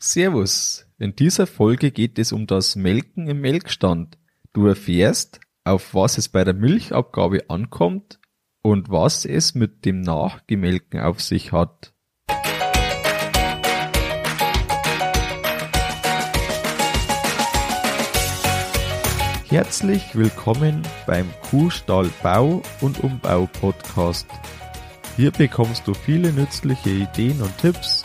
Servus. In dieser Folge geht es um das Melken im Melkstand. Du erfährst, auf was es bei der Milchabgabe ankommt und was es mit dem Nachgemelken auf sich hat. Herzlich willkommen beim Kuhstall Bau und Umbau Podcast. Hier bekommst du viele nützliche Ideen und Tipps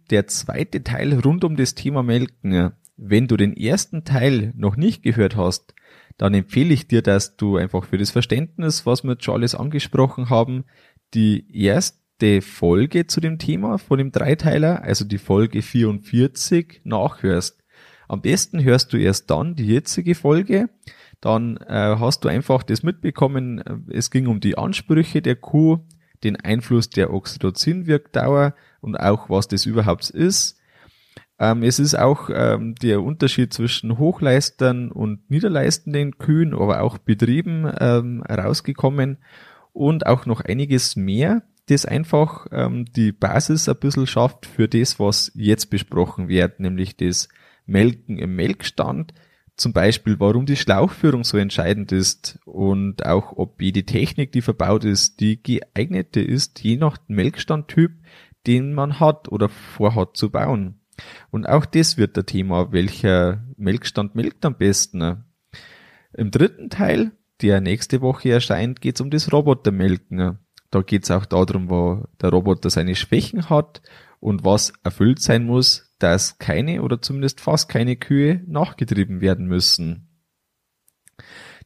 der zweite Teil rund um das Thema Melken. Wenn du den ersten Teil noch nicht gehört hast, dann empfehle ich dir, dass du einfach für das Verständnis, was wir Charles angesprochen haben, die erste Folge zu dem Thema von dem Dreiteiler, also die Folge 44, nachhörst. Am besten hörst du erst dann die jetzige Folge, dann äh, hast du einfach das mitbekommen, es ging um die Ansprüche der Kuh, den Einfluss der Oxytocin-Wirkdauer, und auch was das überhaupt ist. Ähm, es ist auch ähm, der Unterschied zwischen Hochleistern und niederleistenden Kühen, aber auch Betrieben ähm, rausgekommen und auch noch einiges mehr, das einfach ähm, die Basis ein bisschen schafft für das, was jetzt besprochen wird, nämlich das Melken im Melkstand, zum Beispiel, warum die Schlauchführung so entscheidend ist und auch, ob jede Technik, die verbaut ist, die geeignete ist, je nach Melkstandtyp, den man hat oder vorhat zu bauen. Und auch das wird der Thema, welcher Melkstand melkt am besten. Im dritten Teil, der nächste Woche erscheint, geht es um das Robotermelken. Da geht es auch darum, wo der Roboter seine Schwächen hat und was erfüllt sein muss, dass keine oder zumindest fast keine Kühe nachgetrieben werden müssen.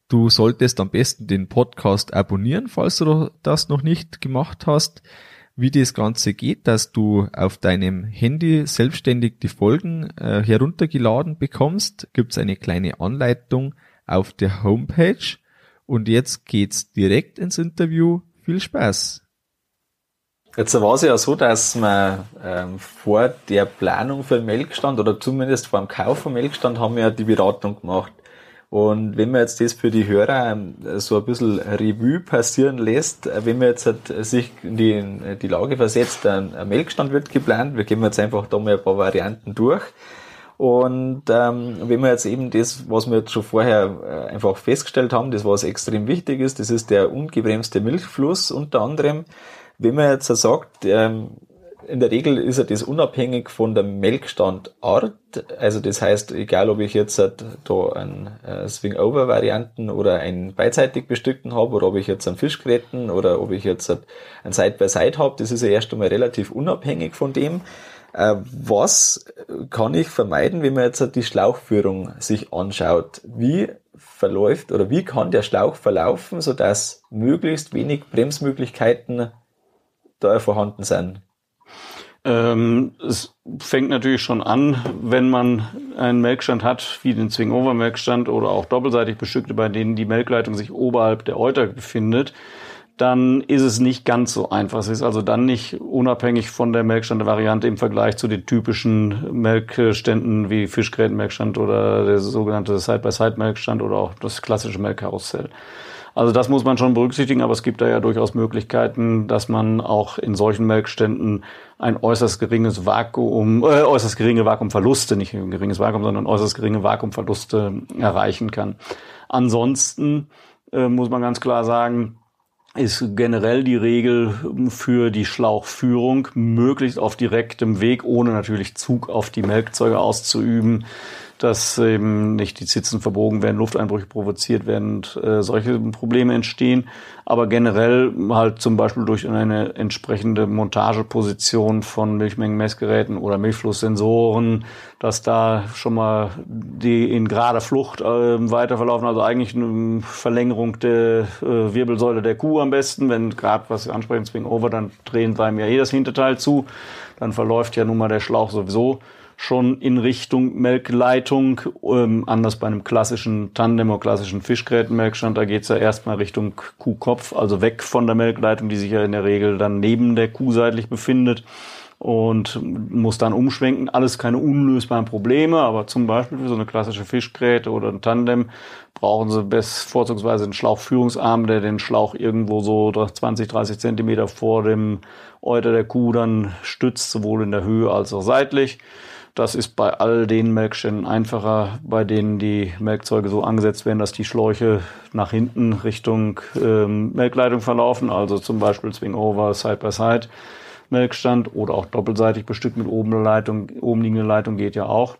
Du solltest am besten den Podcast abonnieren, falls du das noch nicht gemacht hast wie das Ganze geht, dass du auf deinem Handy selbstständig die Folgen äh, heruntergeladen bekommst, gibt's eine kleine Anleitung auf der Homepage. Und jetzt geht's direkt ins Interview. Viel Spaß! Jetzt war es ja so, dass man ähm, vor der Planung für den Melkstand oder zumindest vor dem Kauf vom Melkstand haben wir ja die Beratung gemacht. Und wenn man jetzt das für die Hörer ähm, so ein bisschen Revue passieren lässt, äh, wenn man jetzt halt sich in die, in die Lage versetzt, ein, ein Melkstand wird geplant, wir gehen jetzt einfach da mal ein paar Varianten durch. Und ähm, wenn wir jetzt eben das, was wir jetzt schon vorher äh, einfach festgestellt haben, das was extrem wichtig ist, das ist der ungebremste Milchfluss unter anderem. Wenn man jetzt sagt, ähm, in der Regel ist ja das unabhängig von der Melkstandart. Also das heißt, egal ob ich jetzt da ein äh, Swing-Over-Varianten oder ein beidseitig bestückten habe oder ob ich jetzt einen Fischgräten oder ob ich jetzt ein Side-by-Side habe, das ist ja erst einmal relativ unabhängig von dem. Äh, was kann ich vermeiden, wenn man jetzt die Schlauchführung sich anschaut? Wie verläuft oder wie kann der Schlauch verlaufen, sodass möglichst wenig Bremsmöglichkeiten da vorhanden sind? Ähm, es fängt natürlich schon an, wenn man einen Melkstand hat, wie den Swing-Over-Melkstand oder auch doppelseitig bestückte, bei denen die Melkleitung sich oberhalb der Euter befindet, dann ist es nicht ganz so einfach. Es ist also dann nicht unabhängig von der Melkstandvariante im Vergleich zu den typischen Melkständen wie Fischgrätenmelkstand oder der sogenannte Side-by-Side-Melkstand oder auch das klassische Melkkarussell. Also das muss man schon berücksichtigen, aber es gibt da ja durchaus Möglichkeiten, dass man auch in solchen Melkständen ein äußerst geringes Vakuum, äh, äußerst geringe Vakuumverluste, nicht ein geringes Vakuum, sondern äußerst geringe Vakuumverluste erreichen kann. Ansonsten äh, muss man ganz klar sagen, ist generell die Regel für die Schlauchführung möglichst auf direktem Weg, ohne natürlich Zug auf die Melkzeuge auszuüben, dass eben nicht die Zitzen verbogen werden, Lufteinbrüche provoziert werden und äh, solche Probleme entstehen. Aber generell halt zum Beispiel durch eine entsprechende Montageposition von Milchmengenmessgeräten oder Milchflusssensoren, dass da schon mal die in gerader Flucht äh, weiterverlaufen. Also eigentlich eine Verlängerung der äh, Wirbelsäule der Kuh am besten. Wenn gerade was Sie ansprechen, Swing Over, dann drehen wir ihm ja eh das Hinterteil zu. Dann verläuft ja nun mal der Schlauch sowieso schon in Richtung Melkleitung, ähm, anders bei einem klassischen Tandem oder klassischen Fischgrätenmelkstand, da geht's ja erstmal Richtung Kuhkopf, also weg von der Melkleitung, die sich ja in der Regel dann neben der Kuh seitlich befindet und muss dann umschwenken. Alles keine unlösbaren Probleme, aber zum Beispiel für so eine klassische Fischgräte oder ein Tandem brauchen sie best vorzugsweise einen Schlauchführungsarm, der den Schlauch irgendwo so 20, 30 Zentimeter vor dem Euter der Kuh dann stützt, sowohl in der Höhe als auch seitlich. Das ist bei all den Melkständen einfacher, bei denen die Melkzeuge so angesetzt werden, dass die Schläuche nach hinten Richtung ähm, Melkleitung verlaufen, also zum Beispiel Swing-Over, Side-by-Side. Melkstand oder auch doppelseitig bestückt mit oben Leitung, oben liegende Leitung geht ja auch.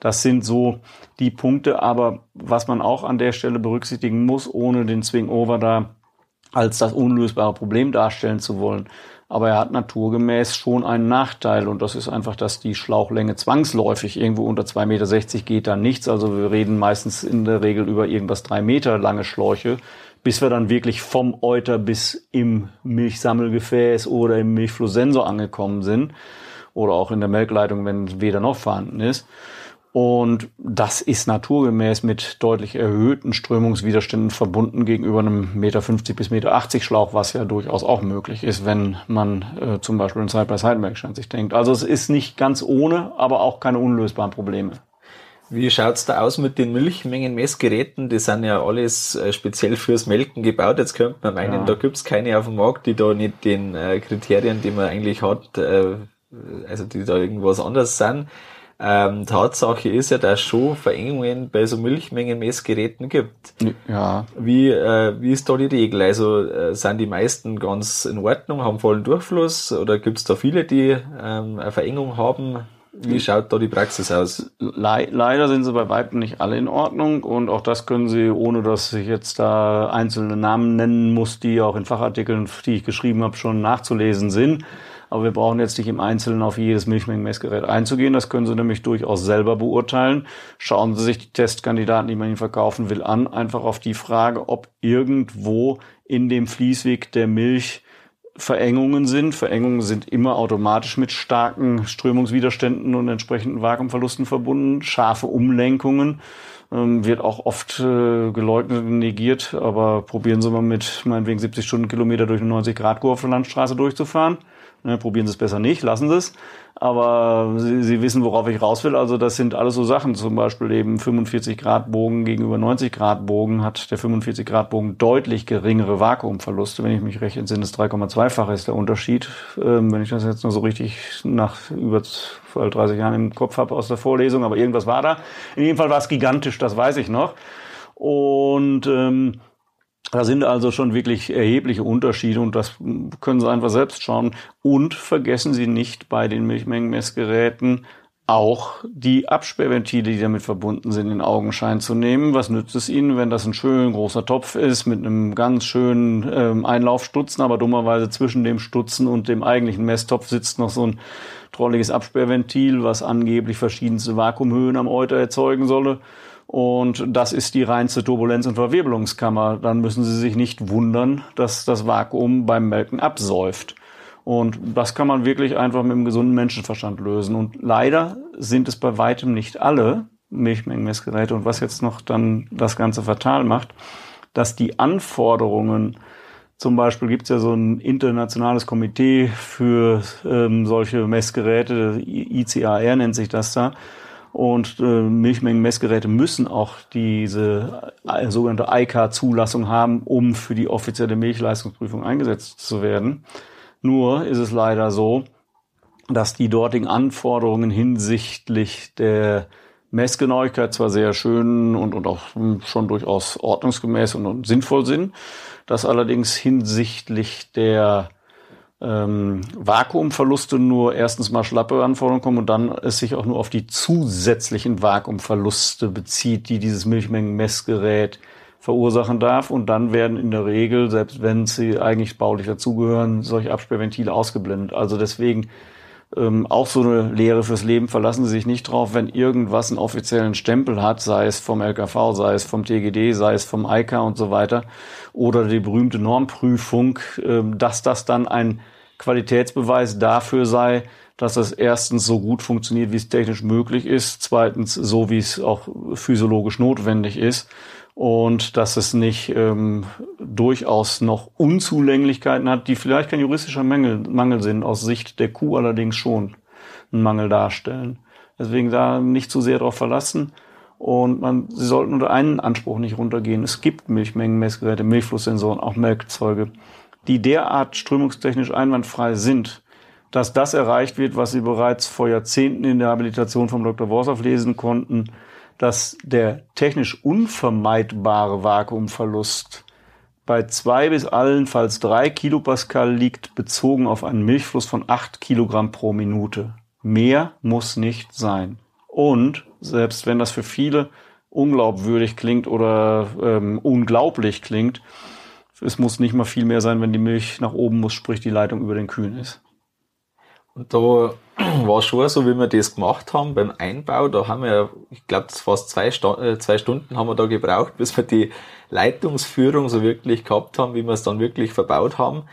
Das sind so die Punkte, aber was man auch an der Stelle berücksichtigen muss, ohne den Swing-Over da als das unlösbare Problem darstellen zu wollen. Aber er hat naturgemäß schon einen Nachteil und das ist einfach, dass die Schlauchlänge zwangsläufig irgendwo unter 2,60 Meter geht dann nichts. Also wir reden meistens in der Regel über irgendwas drei Meter lange Schläuche, bis wir dann wirklich vom Euter bis im Milchsammelgefäß oder im Milchflusssensor angekommen sind oder auch in der Melkleitung, wenn weder noch vorhanden ist. Und das ist naturgemäß mit deutlich erhöhten Strömungswiderständen verbunden gegenüber einem Meter 50 bis Meter 80 Schlauch, was ja durchaus auch möglich ist, wenn man äh, zum Beispiel einen Side-by-Side-Merkstand sich denkt. Also es ist nicht ganz ohne, aber auch keine unlösbaren Probleme. Wie schaut's da aus mit den Milchmengenmessgeräten? Die sind ja alles äh, speziell fürs Melken gebaut. Jetzt könnte man meinen, ja. da gibt's keine auf dem Markt, die da nicht den äh, Kriterien, die man eigentlich hat, äh, also die da irgendwas anders sind. Ähm, Tatsache ist ja, dass es schon Verengungen bei so Milchmengenmessgeräten gibt. Ja. Wie, äh, wie ist da die Regel? Also äh, sind die meisten ganz in Ordnung, haben vollen Durchfluss oder gibt es da viele, die ähm, eine Verengung haben? Wie schaut da die Praxis aus? Le leider sind sie bei Weitem nicht alle in Ordnung und auch das können sie, ohne dass ich jetzt da einzelne Namen nennen muss, die auch in Fachartikeln, die ich geschrieben habe, schon nachzulesen sind. Aber wir brauchen jetzt nicht im Einzelnen auf jedes Milchmengenmessgerät einzugehen. Das können Sie nämlich durchaus selber beurteilen. Schauen Sie sich die Testkandidaten, die man Ihnen verkaufen will, an. Einfach auf die Frage, ob irgendwo in dem Fließweg der Milch Verengungen sind. Verengungen sind immer automatisch mit starken Strömungswiderständen und entsprechenden Vakuumverlusten verbunden. Scharfe Umlenkungen ähm, wird auch oft äh, geleugnet und negiert, aber probieren Sie mal mit meinetwegen 70 Stundenkilometer durch eine 90 Grad Kurve auf der Landstraße durchzufahren. Ne, probieren Sie es besser nicht, lassen Sie es. Aber Sie, Sie wissen, worauf ich raus will. Also das sind alles so Sachen. Zum Beispiel eben 45 Grad Bogen gegenüber 90 Grad Bogen hat der 45 Grad Bogen deutlich geringere Vakuumverluste. Wenn ich mich recht entsinne, das 3,2-fache ist der Unterschied. Ähm, wenn ich das jetzt noch so richtig nach über 30 Jahren im Kopf habe aus der Vorlesung. Aber irgendwas war da. In jedem Fall war es gigantisch, das weiß ich noch. Und ähm, da sind also schon wirklich erhebliche Unterschiede und das können Sie einfach selbst schauen. Und vergessen Sie nicht bei den Milchmengenmessgeräten auch die Absperrventile, die damit verbunden sind, in Augenschein zu nehmen. Was nützt es Ihnen, wenn das ein schön großer Topf ist mit einem ganz schönen ähm, Einlaufstutzen, aber dummerweise zwischen dem Stutzen und dem eigentlichen Messtopf sitzt noch so ein trolliges Absperrventil, was angeblich verschiedenste Vakuumhöhen am Euter erzeugen solle. Und das ist die reinste Turbulenz- und Verwirbelungskammer. Dann müssen Sie sich nicht wundern, dass das Vakuum beim Melken absäuft. Und das kann man wirklich einfach mit einem gesunden Menschenverstand lösen. Und leider sind es bei weitem nicht alle Milchmengenmessgeräte. Und was jetzt noch dann das Ganze fatal macht, dass die Anforderungen, zum Beispiel gibt es ja so ein internationales Komitee für ähm, solche Messgeräte, ICAR nennt sich das da, und äh, Milchmengenmessgeräte müssen auch diese äh, sogenannte ICA-Zulassung haben, um für die offizielle Milchleistungsprüfung eingesetzt zu werden. Nur ist es leider so, dass die dortigen Anforderungen hinsichtlich der Messgenauigkeit zwar sehr schön und, und auch schon durchaus ordnungsgemäß und, und sinnvoll sind, dass allerdings hinsichtlich der ähm, Vakuumverluste nur erstens mal schlappe Anforderungen kommen und dann es sich auch nur auf die zusätzlichen Vakuumverluste bezieht, die dieses Milchmengenmessgerät verursachen darf. Und dann werden in der Regel, selbst wenn sie eigentlich baulich dazugehören, solche Absperrventile ausgeblendet. Also deswegen ähm, auch so eine Lehre fürs Leben. Verlassen Sie sich nicht drauf, wenn irgendwas einen offiziellen Stempel hat, sei es vom LKV, sei es vom TGD, sei es vom ICA und so weiter, oder die berühmte Normprüfung, ähm, dass das dann ein Qualitätsbeweis dafür sei, dass es erstens so gut funktioniert, wie es technisch möglich ist, zweitens so, wie es auch physiologisch notwendig ist und dass es nicht ähm, durchaus noch Unzulänglichkeiten hat, die vielleicht kein juristischer Mangel, Mangel sind, aus Sicht der Kuh allerdings schon einen Mangel darstellen. Deswegen da nicht zu sehr darauf verlassen. Und man, sie sollten unter einen Anspruch nicht runtergehen. Es gibt Milchmengenmessgeräte, Milchflusssensoren, auch Melkzeuge, die derart strömungstechnisch einwandfrei sind, dass das erreicht wird, was Sie bereits vor Jahrzehnten in der Habilitation vom Dr. Worsow lesen konnten, dass der technisch unvermeidbare Vakuumverlust bei zwei bis allenfalls drei Kilopascal liegt, bezogen auf einen Milchfluss von acht Kilogramm pro Minute. Mehr muss nicht sein. Und selbst wenn das für viele unglaubwürdig klingt oder ähm, unglaublich klingt, es muss nicht mal viel mehr sein, wenn die Milch nach oben muss, sprich die Leitung über den Kühen ist. Und da war schon so, wie wir das gemacht haben beim Einbau, da haben wir, ich glaube, fast zwei, äh, zwei Stunden haben wir da gebraucht, bis wir die Leitungsführung so wirklich gehabt haben, wie wir es dann wirklich verbaut haben.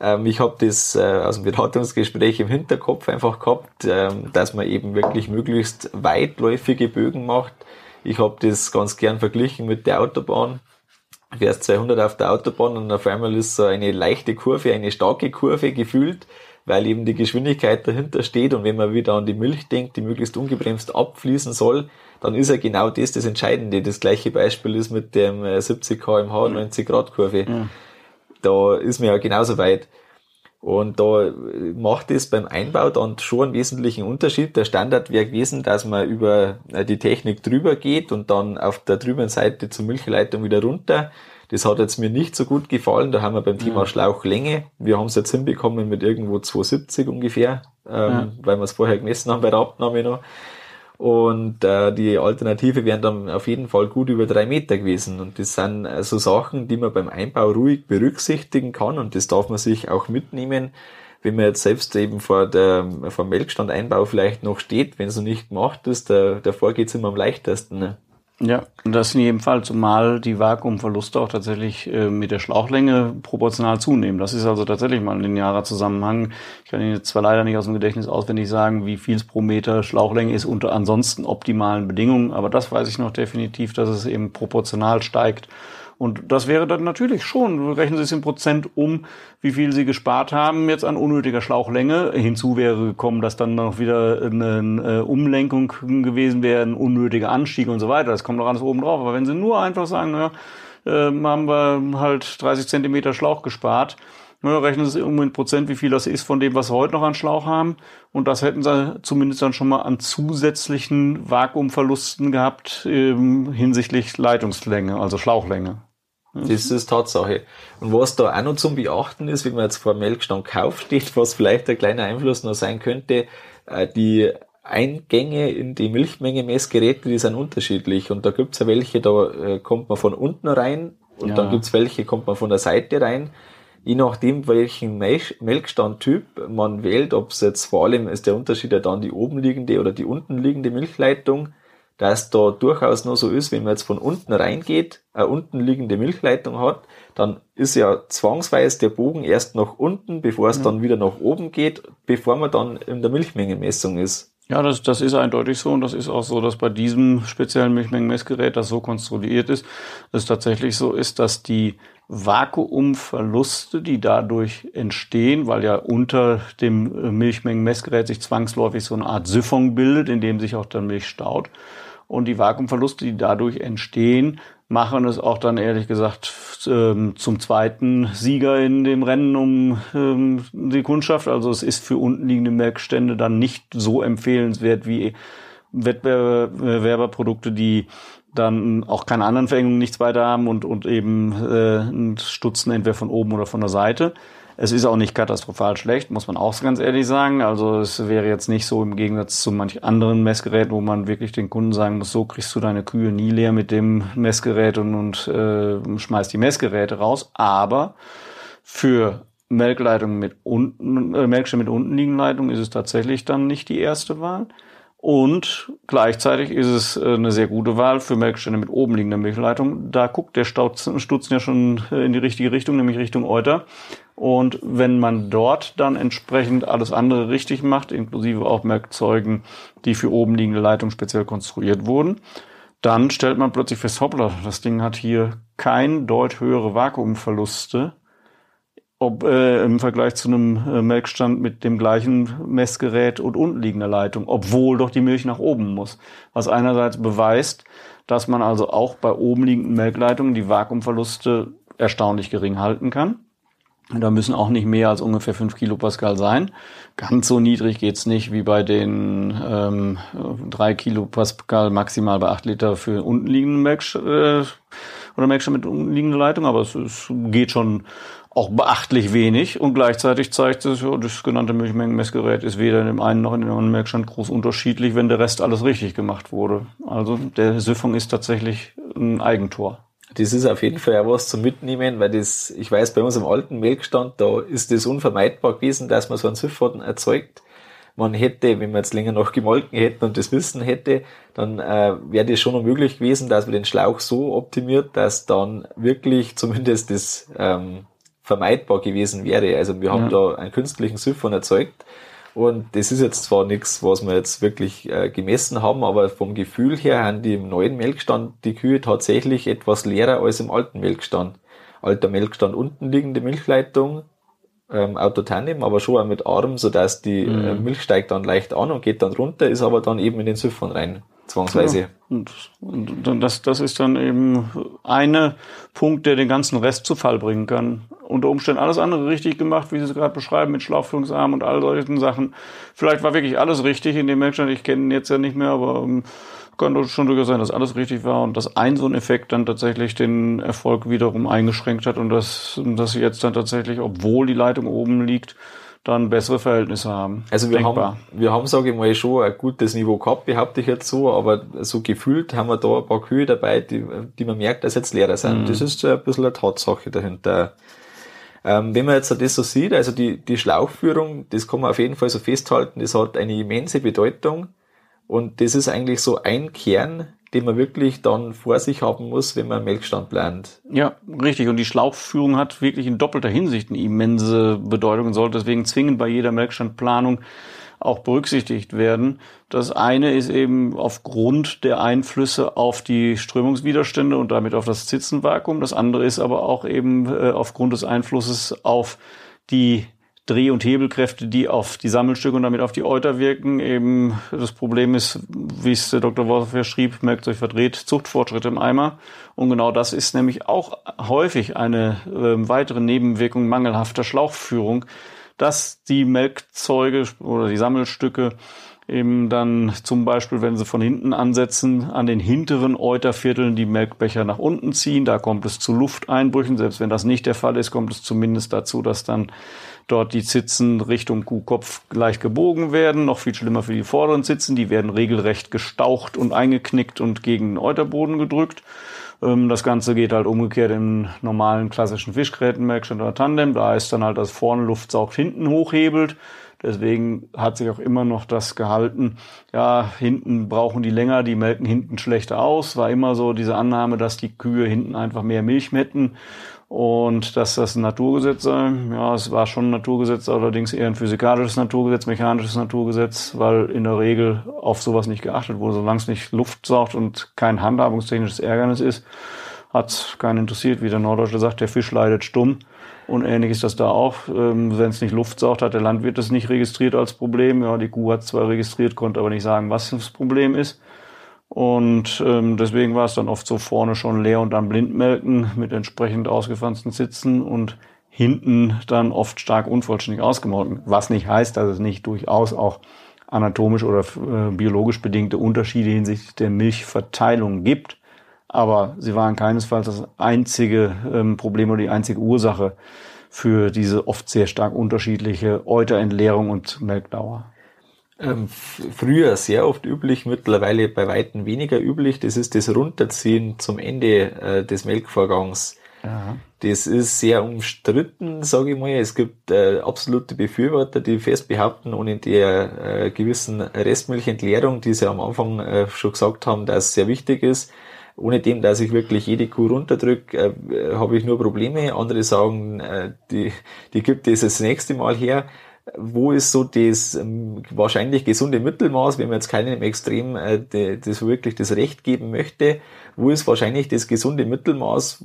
Ähm, ich habe das äh, aus dem Beratungsgespräch im Hinterkopf einfach gehabt, ähm, dass man eben wirklich möglichst weitläufige Bögen macht. Ich habe das ganz gern verglichen mit der Autobahn. Du fährst 200 auf der Autobahn und auf einmal ist so eine leichte Kurve, eine starke Kurve gefühlt weil eben die Geschwindigkeit dahinter steht und wenn man wieder an die Milch denkt, die möglichst ungebremst abfließen soll, dann ist ja genau das das Entscheidende. Das gleiche Beispiel ist mit dem 70 kmh 90 Grad Kurve. Ja. Da ist man ja genauso weit. Und da macht es beim Einbau dann schon einen wesentlichen Unterschied. Der Standard wäre gewesen, dass man über die Technik drüber geht und dann auf der drüben Seite zur Milchleitung wieder runter. Das hat jetzt mir nicht so gut gefallen. Da haben wir beim Thema Schlauchlänge. Wir haben es jetzt hinbekommen mit irgendwo 270 ungefähr, ähm, ja. weil wir es vorher gemessen haben bei der Abnahme noch. Und äh, die Alternative wären dann auf jeden Fall gut über drei Meter gewesen. Und das sind so Sachen, die man beim Einbau ruhig berücksichtigen kann. Und das darf man sich auch mitnehmen, wenn man jetzt selbst eben vor der vor dem Melkstandeinbau vielleicht noch steht, wenn es noch nicht gemacht ist, da, davor geht's immer am leichtesten. Ne? Ja, das in jedem Fall, zumal die Vakuumverluste auch tatsächlich äh, mit der Schlauchlänge proportional zunehmen. Das ist also tatsächlich mal ein linearer Zusammenhang. Ich kann Ihnen jetzt zwar leider nicht aus dem Gedächtnis auswendig sagen, wie viel es pro Meter Schlauchlänge ist unter ansonsten optimalen Bedingungen, aber das weiß ich noch definitiv, dass es eben proportional steigt und das wäre dann natürlich schon, rechnen Sie es in Prozent um, wie viel Sie gespart haben jetzt an unnötiger Schlauchlänge. Hinzu wäre gekommen, dass dann noch wieder eine, Umlenkung gewesen wäre, ein unnötiger Anstieg und so weiter. Das kommt noch alles oben drauf. Aber wenn Sie nur einfach sagen, naja, äh, haben wir halt 30 Zentimeter Schlauch gespart, ja, rechnen Sie um in Prozent, wie viel das ist von dem, was wir heute noch an Schlauch haben. Und das hätten Sie zumindest dann schon mal an zusätzlichen Vakuumverlusten gehabt ähm, hinsichtlich Leitungslänge, also Schlauchlänge. Das ist Tatsache. Und was da auch noch zum Beachten ist, wenn man jetzt vor dem Melkstand Kauf steht, was vielleicht ein kleiner Einfluss noch sein könnte, äh, die Eingänge in die Milchmenge-Messgeräte, die sind unterschiedlich. Und da gibt's ja welche, da äh, kommt man von unten rein und ja. dann gibt's welche, kommt man von der Seite rein. Je nachdem, welchen Melkstandtyp man wählt, ob es jetzt vor allem ist der Unterschied ja dann die oben liegende oder die unten liegende Milchleitung, dass da durchaus noch so ist, wenn man jetzt von unten reingeht, eine unten liegende Milchleitung hat, dann ist ja zwangsweise der Bogen erst nach unten, bevor es mhm. dann wieder nach oben geht, bevor man dann in der Milchmengenmessung ist. Ja, das, das ist eindeutig so und das ist auch so, dass bei diesem speziellen Milchmengenmessgerät das so konstruiert ist, dass es tatsächlich so ist, dass die Vakuumverluste, die dadurch entstehen, weil ja unter dem Milchmengenmessgerät sich zwangsläufig so eine Art Siphon bildet, in dem sich auch dann Milch staut, und die Vakuumverluste, die dadurch entstehen, machen es auch dann ehrlich gesagt ähm, zum zweiten Sieger in dem Rennen um ähm, die Kundschaft. Also es ist für untenliegende Melkstände dann nicht so empfehlenswert wie Wettbewerberprodukte, die dann auch keine anderen Verengungen nichts weiter haben und, und eben äh, stutzen entweder von oben oder von der Seite. Es ist auch nicht katastrophal schlecht, muss man auch ganz ehrlich sagen. Also es wäre jetzt nicht so im Gegensatz zu manch anderen Messgeräten, wo man wirklich den Kunden sagen muss, so kriegst du deine Kühe nie leer mit dem Messgerät und, und äh, schmeißt die Messgeräte raus. Aber für Melkleitungen mit unten, äh, Melkstelle mit untenliegenden Leitungen ist es tatsächlich dann nicht die erste Wahl. Und gleichzeitig ist es äh, eine sehr gute Wahl für Melkstände mit obenliegender Milchleitung. Da guckt der Stutzen ja schon äh, in die richtige Richtung, nämlich Richtung Euter. Und wenn man dort dann entsprechend alles andere richtig macht, inklusive auch Merkzeugen, die für oben liegende Leitungen speziell konstruiert wurden, dann stellt man plötzlich fest, hoppla, das Ding hat hier kein deut höhere Vakuumverluste, ob äh, im Vergleich zu einem äh, Melkstand mit dem gleichen Messgerät und untenliegender Leitung, obwohl doch die Milch nach oben muss. Was einerseits beweist, dass man also auch bei oben liegenden Melkleitungen die Vakuumverluste erstaunlich gering halten kann. Da müssen auch nicht mehr als ungefähr 5 Kilopascal sein. Ganz so niedrig geht's nicht wie bei den ähm, 3 Kilopascal maximal bei 8 Liter für untenliegende Melk äh, oder Melkstand mit untenliegender Leitung, aber es, es geht schon auch beachtlich wenig und gleichzeitig zeigt es, ja, das genannte Milchmengenmessgerät ist weder in dem einen noch in dem anderen Melkstand groß unterschiedlich, wenn der Rest alles richtig gemacht wurde. Also der Süffung ist tatsächlich ein Eigentor. Das ist auf jeden Fall auch was zum Mitnehmen, weil das, ich weiß, bei uns im alten Melkstand, da ist das unvermeidbar gewesen, dass man so einen Süffaden erzeugt. Man hätte, wenn man jetzt länger noch gemolken hätte und das Wissen hätte, dann äh, wäre das schon möglich gewesen, dass man den Schlauch so optimiert, dass dann wirklich zumindest das ähm, vermeidbar gewesen wäre. Also wir haben ja. da einen künstlichen Siphon erzeugt. Und das ist jetzt zwar nichts, was wir jetzt wirklich äh, gemessen haben, aber vom Gefühl her haben die im neuen Melkstand die Kühe tatsächlich etwas leerer als im alten Melkstand. Alter Melkstand unten liegende Milchleitung, ähm, Autotandem, aber schon auch mit Arm, sodass die mhm. äh, Milch steigt dann leicht an und geht dann runter, ist aber dann eben in den Siphon rein zwangsweise. Ja, und, und das, das ist dann eben eine Punkt, der den ganzen Rest zu Fall bringen kann. Unter Umständen alles andere richtig gemacht, wie Sie es gerade beschreiben, mit Schlauchführungsarm und all solchen Sachen. Vielleicht war wirklich alles richtig in dem Menschen, ich kenne ihn jetzt ja nicht mehr, aber ähm, kann schon durchaus sein, dass alles richtig war und dass ein so ein Effekt dann tatsächlich den Erfolg wiederum eingeschränkt hat und dass, dass jetzt dann tatsächlich, obwohl die Leitung oben liegt, dann bessere Verhältnisse haben. Also wir Denkbar. haben, wir haben, sage ich mal, schon ein gutes Niveau gehabt, behaupte ich jetzt so, aber so gefühlt haben wir da ein paar Kühe dabei, die, die man merkt, dass jetzt leerer sind. Mhm. Das ist ein bisschen eine Tatsache dahinter. Ähm, wenn man jetzt das so sieht, also die, die Schlauchführung, das kann man auf jeden Fall so festhalten, das hat eine immense Bedeutung und das ist eigentlich so ein Kern den man wirklich dann vor sich haben muss, wenn man Melkstand plant. Ja, richtig. Und die Schlauchführung hat wirklich in doppelter Hinsicht eine immense Bedeutung und sollte deswegen zwingend bei jeder Melkstandplanung auch berücksichtigt werden. Das eine ist eben aufgrund der Einflüsse auf die Strömungswiderstände und damit auf das Zitzenvakuum. Das andere ist aber auch eben äh, aufgrund des Einflusses auf die Dreh- und Hebelkräfte, die auf die Sammelstücke und damit auf die Euter wirken. Eben das Problem ist, wie es der Dr. Wolfer schrieb, merkt euch verdreht, Zuchtfortschritte im Eimer. Und genau das ist nämlich auch häufig eine äh, weitere Nebenwirkung mangelhafter Schlauchführung, dass die Melkzeuge oder die Sammelstücke eben dann zum Beispiel, wenn sie von hinten ansetzen, an den hinteren Eutervierteln die Melkbecher nach unten ziehen. Da kommt es zu Lufteinbrüchen. Selbst wenn das nicht der Fall ist, kommt es zumindest dazu, dass dann dort die Sitzen Richtung Kuhkopf gleich gebogen werden. Noch viel schlimmer für die vorderen Sitzen. Die werden regelrecht gestaucht und eingeknickt und gegen den Euterboden gedrückt. Ähm, das Ganze geht halt umgekehrt im normalen klassischen Fischgräten, Melkstand oder Tandem. Da ist dann halt, dass vorne Luft saugt, hinten hochhebelt. Deswegen hat sich auch immer noch das gehalten, ja, hinten brauchen die länger, die melken hinten schlechter aus. War immer so diese Annahme, dass die Kühe hinten einfach mehr Milch metten und dass das ein Naturgesetz sei. Ja, es war schon ein Naturgesetz, allerdings eher ein physikalisches Naturgesetz, mechanisches Naturgesetz, weil in der Regel auf sowas nicht geachtet wurde. Solange es nicht Luft saugt und kein handhabungstechnisches Ärgernis ist, hat es keinen interessiert. Wie der Norddeutsche sagt, der Fisch leidet stumm. Und ähnlich ist das da auch. Ähm, Wenn es nicht Luft saugt, hat der Landwirt das nicht registriert als Problem. Ja, die Kuh hat zwar registriert, konnte aber nicht sagen, was das Problem ist. Und ähm, deswegen war es dann oft so vorne schon leer und dann blindmelken mit entsprechend ausgefransten Sitzen und hinten dann oft stark unvollständig ausgemolken. Was nicht heißt, dass es nicht durchaus auch anatomisch oder äh, biologisch bedingte Unterschiede hinsichtlich der Milchverteilung gibt. Aber sie waren keinesfalls das einzige ähm, Problem oder die einzige Ursache für diese oft sehr stark unterschiedliche Euterentleerung und Melkdauer. Ähm, früher sehr oft üblich, mittlerweile bei Weitem weniger üblich. Das ist das Runterziehen zum Ende äh, des Melkvorgangs. Aha. Das ist sehr umstritten, sage ich mal. Es gibt äh, absolute Befürworter, die fest behaupten, ohne der äh, gewissen Restmilchentleerung, die sie am Anfang äh, schon gesagt haben, dass es sehr wichtig ist, ohne dem, dass ich wirklich jede Kuh runterdrücke, äh, habe ich nur Probleme. Andere sagen, äh, die, die gibt es das nächste Mal her. Wo ist so das ähm, wahrscheinlich gesunde Mittelmaß, wenn man jetzt keinem Extrem äh, de, das wirklich das Recht geben möchte? Wo ist wahrscheinlich das gesunde Mittelmaß,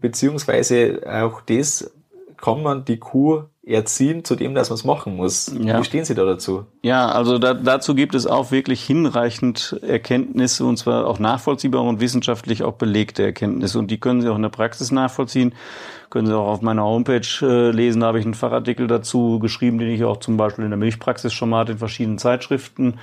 beziehungsweise auch das, kann man die Kuh erziehen zu dem, dass man es machen muss. Ja. Wie stehen Sie da dazu? Ja, also da, dazu gibt es auch wirklich hinreichend Erkenntnisse und zwar auch nachvollziehbare und wissenschaftlich auch belegte Erkenntnisse und die können Sie auch in der Praxis nachvollziehen. Können Sie auch auf meiner Homepage äh, lesen, da habe ich einen Fachartikel dazu geschrieben, den ich auch zum Beispiel in der Milchpraxis schon mal in verschiedenen Zeitschriften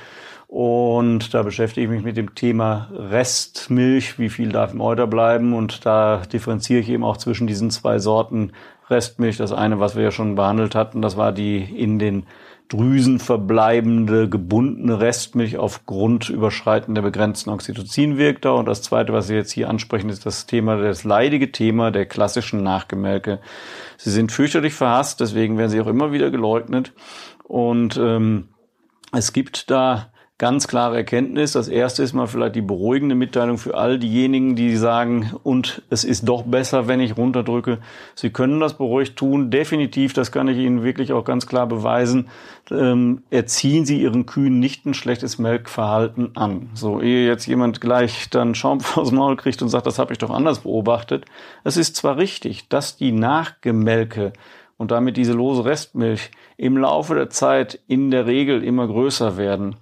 und da beschäftige ich mich mit dem Thema Restmilch, wie viel darf im Euter bleiben. Und da differenziere ich eben auch zwischen diesen zwei Sorten Restmilch. Das eine, was wir ja schon behandelt hatten, das war die in den Drüsen verbleibende, gebundene Restmilch aufgrund Überschreiten der begrenzten Oxytocinwirkter. Und das zweite, was Sie jetzt hier ansprechen, ist das Thema, das leidige Thema der klassischen Nachgemelke. Sie sind fürchterlich verhasst, deswegen werden sie auch immer wieder geleugnet. Und ähm, es gibt da ganz klare Erkenntnis. Das erste ist mal vielleicht die beruhigende Mitteilung für all diejenigen, die sagen, und es ist doch besser, wenn ich runterdrücke. Sie können das beruhigt tun. Definitiv, das kann ich Ihnen wirklich auch ganz klar beweisen. Ähm, erziehen Sie Ihren Kühen nicht ein schlechtes Melkverhalten an. So, ehe jetzt jemand gleich dann Schaum vors Maul kriegt und sagt, das habe ich doch anders beobachtet. Es ist zwar richtig, dass die Nachgemelke und damit diese lose Restmilch im Laufe der Zeit in der Regel immer größer werden.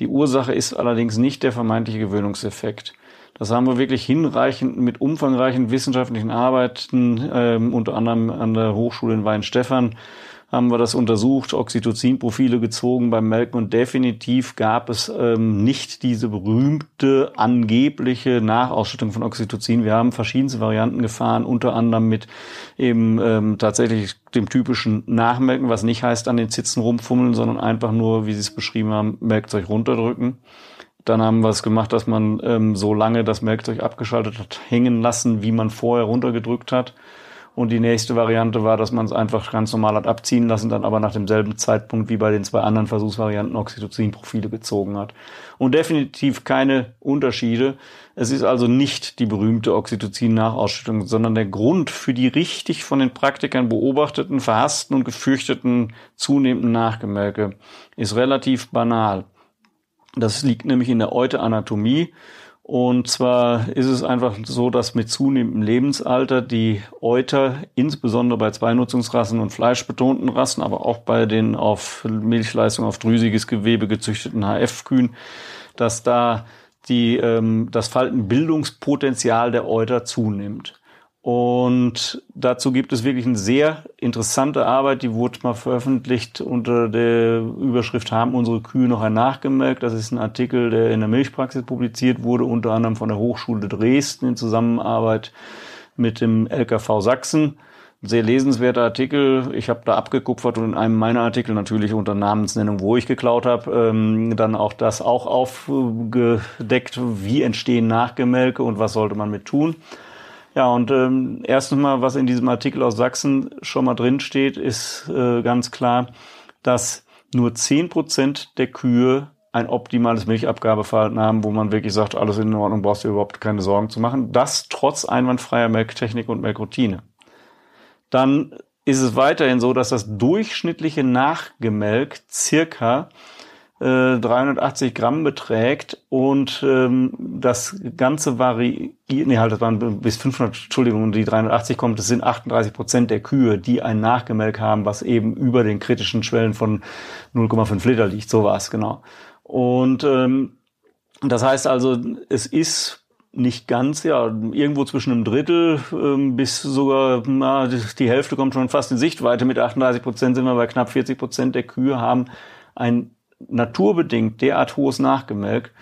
Die Ursache ist allerdings nicht der vermeintliche Gewöhnungseffekt. Das haben wir wirklich hinreichend mit umfangreichen wissenschaftlichen Arbeiten, ähm, unter anderem an der Hochschule in Weinstefan, haben wir das untersucht, Oxytocin-Profile gezogen beim Melken und definitiv gab es ähm, nicht diese berühmte angebliche Nachausschüttung von Oxytocin. Wir haben verschiedenste Varianten gefahren, unter anderem mit eben ähm, tatsächlich dem typischen Nachmelken, was nicht heißt an den Zitzen rumfummeln, sondern einfach nur, wie Sie es beschrieben haben, Melkzeug runterdrücken. Dann haben wir es gemacht, dass man ähm, so lange das Melkzeug abgeschaltet hat, hängen lassen, wie man vorher runtergedrückt hat. Und die nächste Variante war, dass man es einfach ganz normal hat abziehen lassen, dann aber nach demselben Zeitpunkt wie bei den zwei anderen Versuchsvarianten Oxytocin-Profile gezogen hat. Und definitiv keine Unterschiede. Es ist also nicht die berühmte Oxytocin-Nachausschüttung, sondern der Grund für die richtig von den Praktikern beobachteten, verhassten und gefürchteten zunehmenden Nachgemelke ist relativ banal. Das liegt nämlich in der Euteranatomie. Und zwar ist es einfach so, dass mit zunehmendem Lebensalter die Euter, insbesondere bei Zweinutzungsrassen und fleischbetonten Rassen, aber auch bei den auf Milchleistung, auf drüsiges Gewebe gezüchteten HF-Kühen, dass da die, ähm, das Faltenbildungspotenzial der Euter zunimmt. Und dazu gibt es wirklich eine sehr interessante Arbeit, die wurde mal veröffentlicht unter der Überschrift Haben unsere Kühe noch ein Nachgemelkt? Das ist ein Artikel, der in der Milchpraxis publiziert wurde, unter anderem von der Hochschule Dresden in Zusammenarbeit mit dem LKV Sachsen. Ein sehr lesenswerter Artikel. Ich habe da abgekupfert und in einem meiner Artikel natürlich unter Namensnennung, wo ich geklaut habe, ähm, dann auch das auch aufgedeckt, wie entstehen Nachgemelke und was sollte man mit tun. Ja, und ähm, erstens mal, was in diesem Artikel aus Sachsen schon mal drin steht, ist äh, ganz klar, dass nur zehn Prozent der Kühe ein optimales Milchabgabeverhalten haben, wo man wirklich sagt, alles in Ordnung, brauchst du überhaupt keine Sorgen zu machen. Das trotz einwandfreier Melktechnik und Melkroutine. Dann ist es weiterhin so, dass das durchschnittliche Nachgemelk circa 380 äh, Gramm beträgt und ähm, das Ganze variiert, nee, halt, das waren bis 500, Entschuldigung, die 380 kommt, das sind 38 Prozent der Kühe, die ein Nachgemelk haben, was eben über den kritischen Schwellen von 0,5 Liter liegt, so war es, genau. Und ähm, das heißt also, es ist nicht ganz, ja, irgendwo zwischen einem Drittel ähm, bis sogar, na, die Hälfte kommt schon fast in Sichtweite. Mit 38 Prozent sind wir bei knapp 40 Prozent der Kühe haben ein naturbedingt derart hohes Nachgemelk,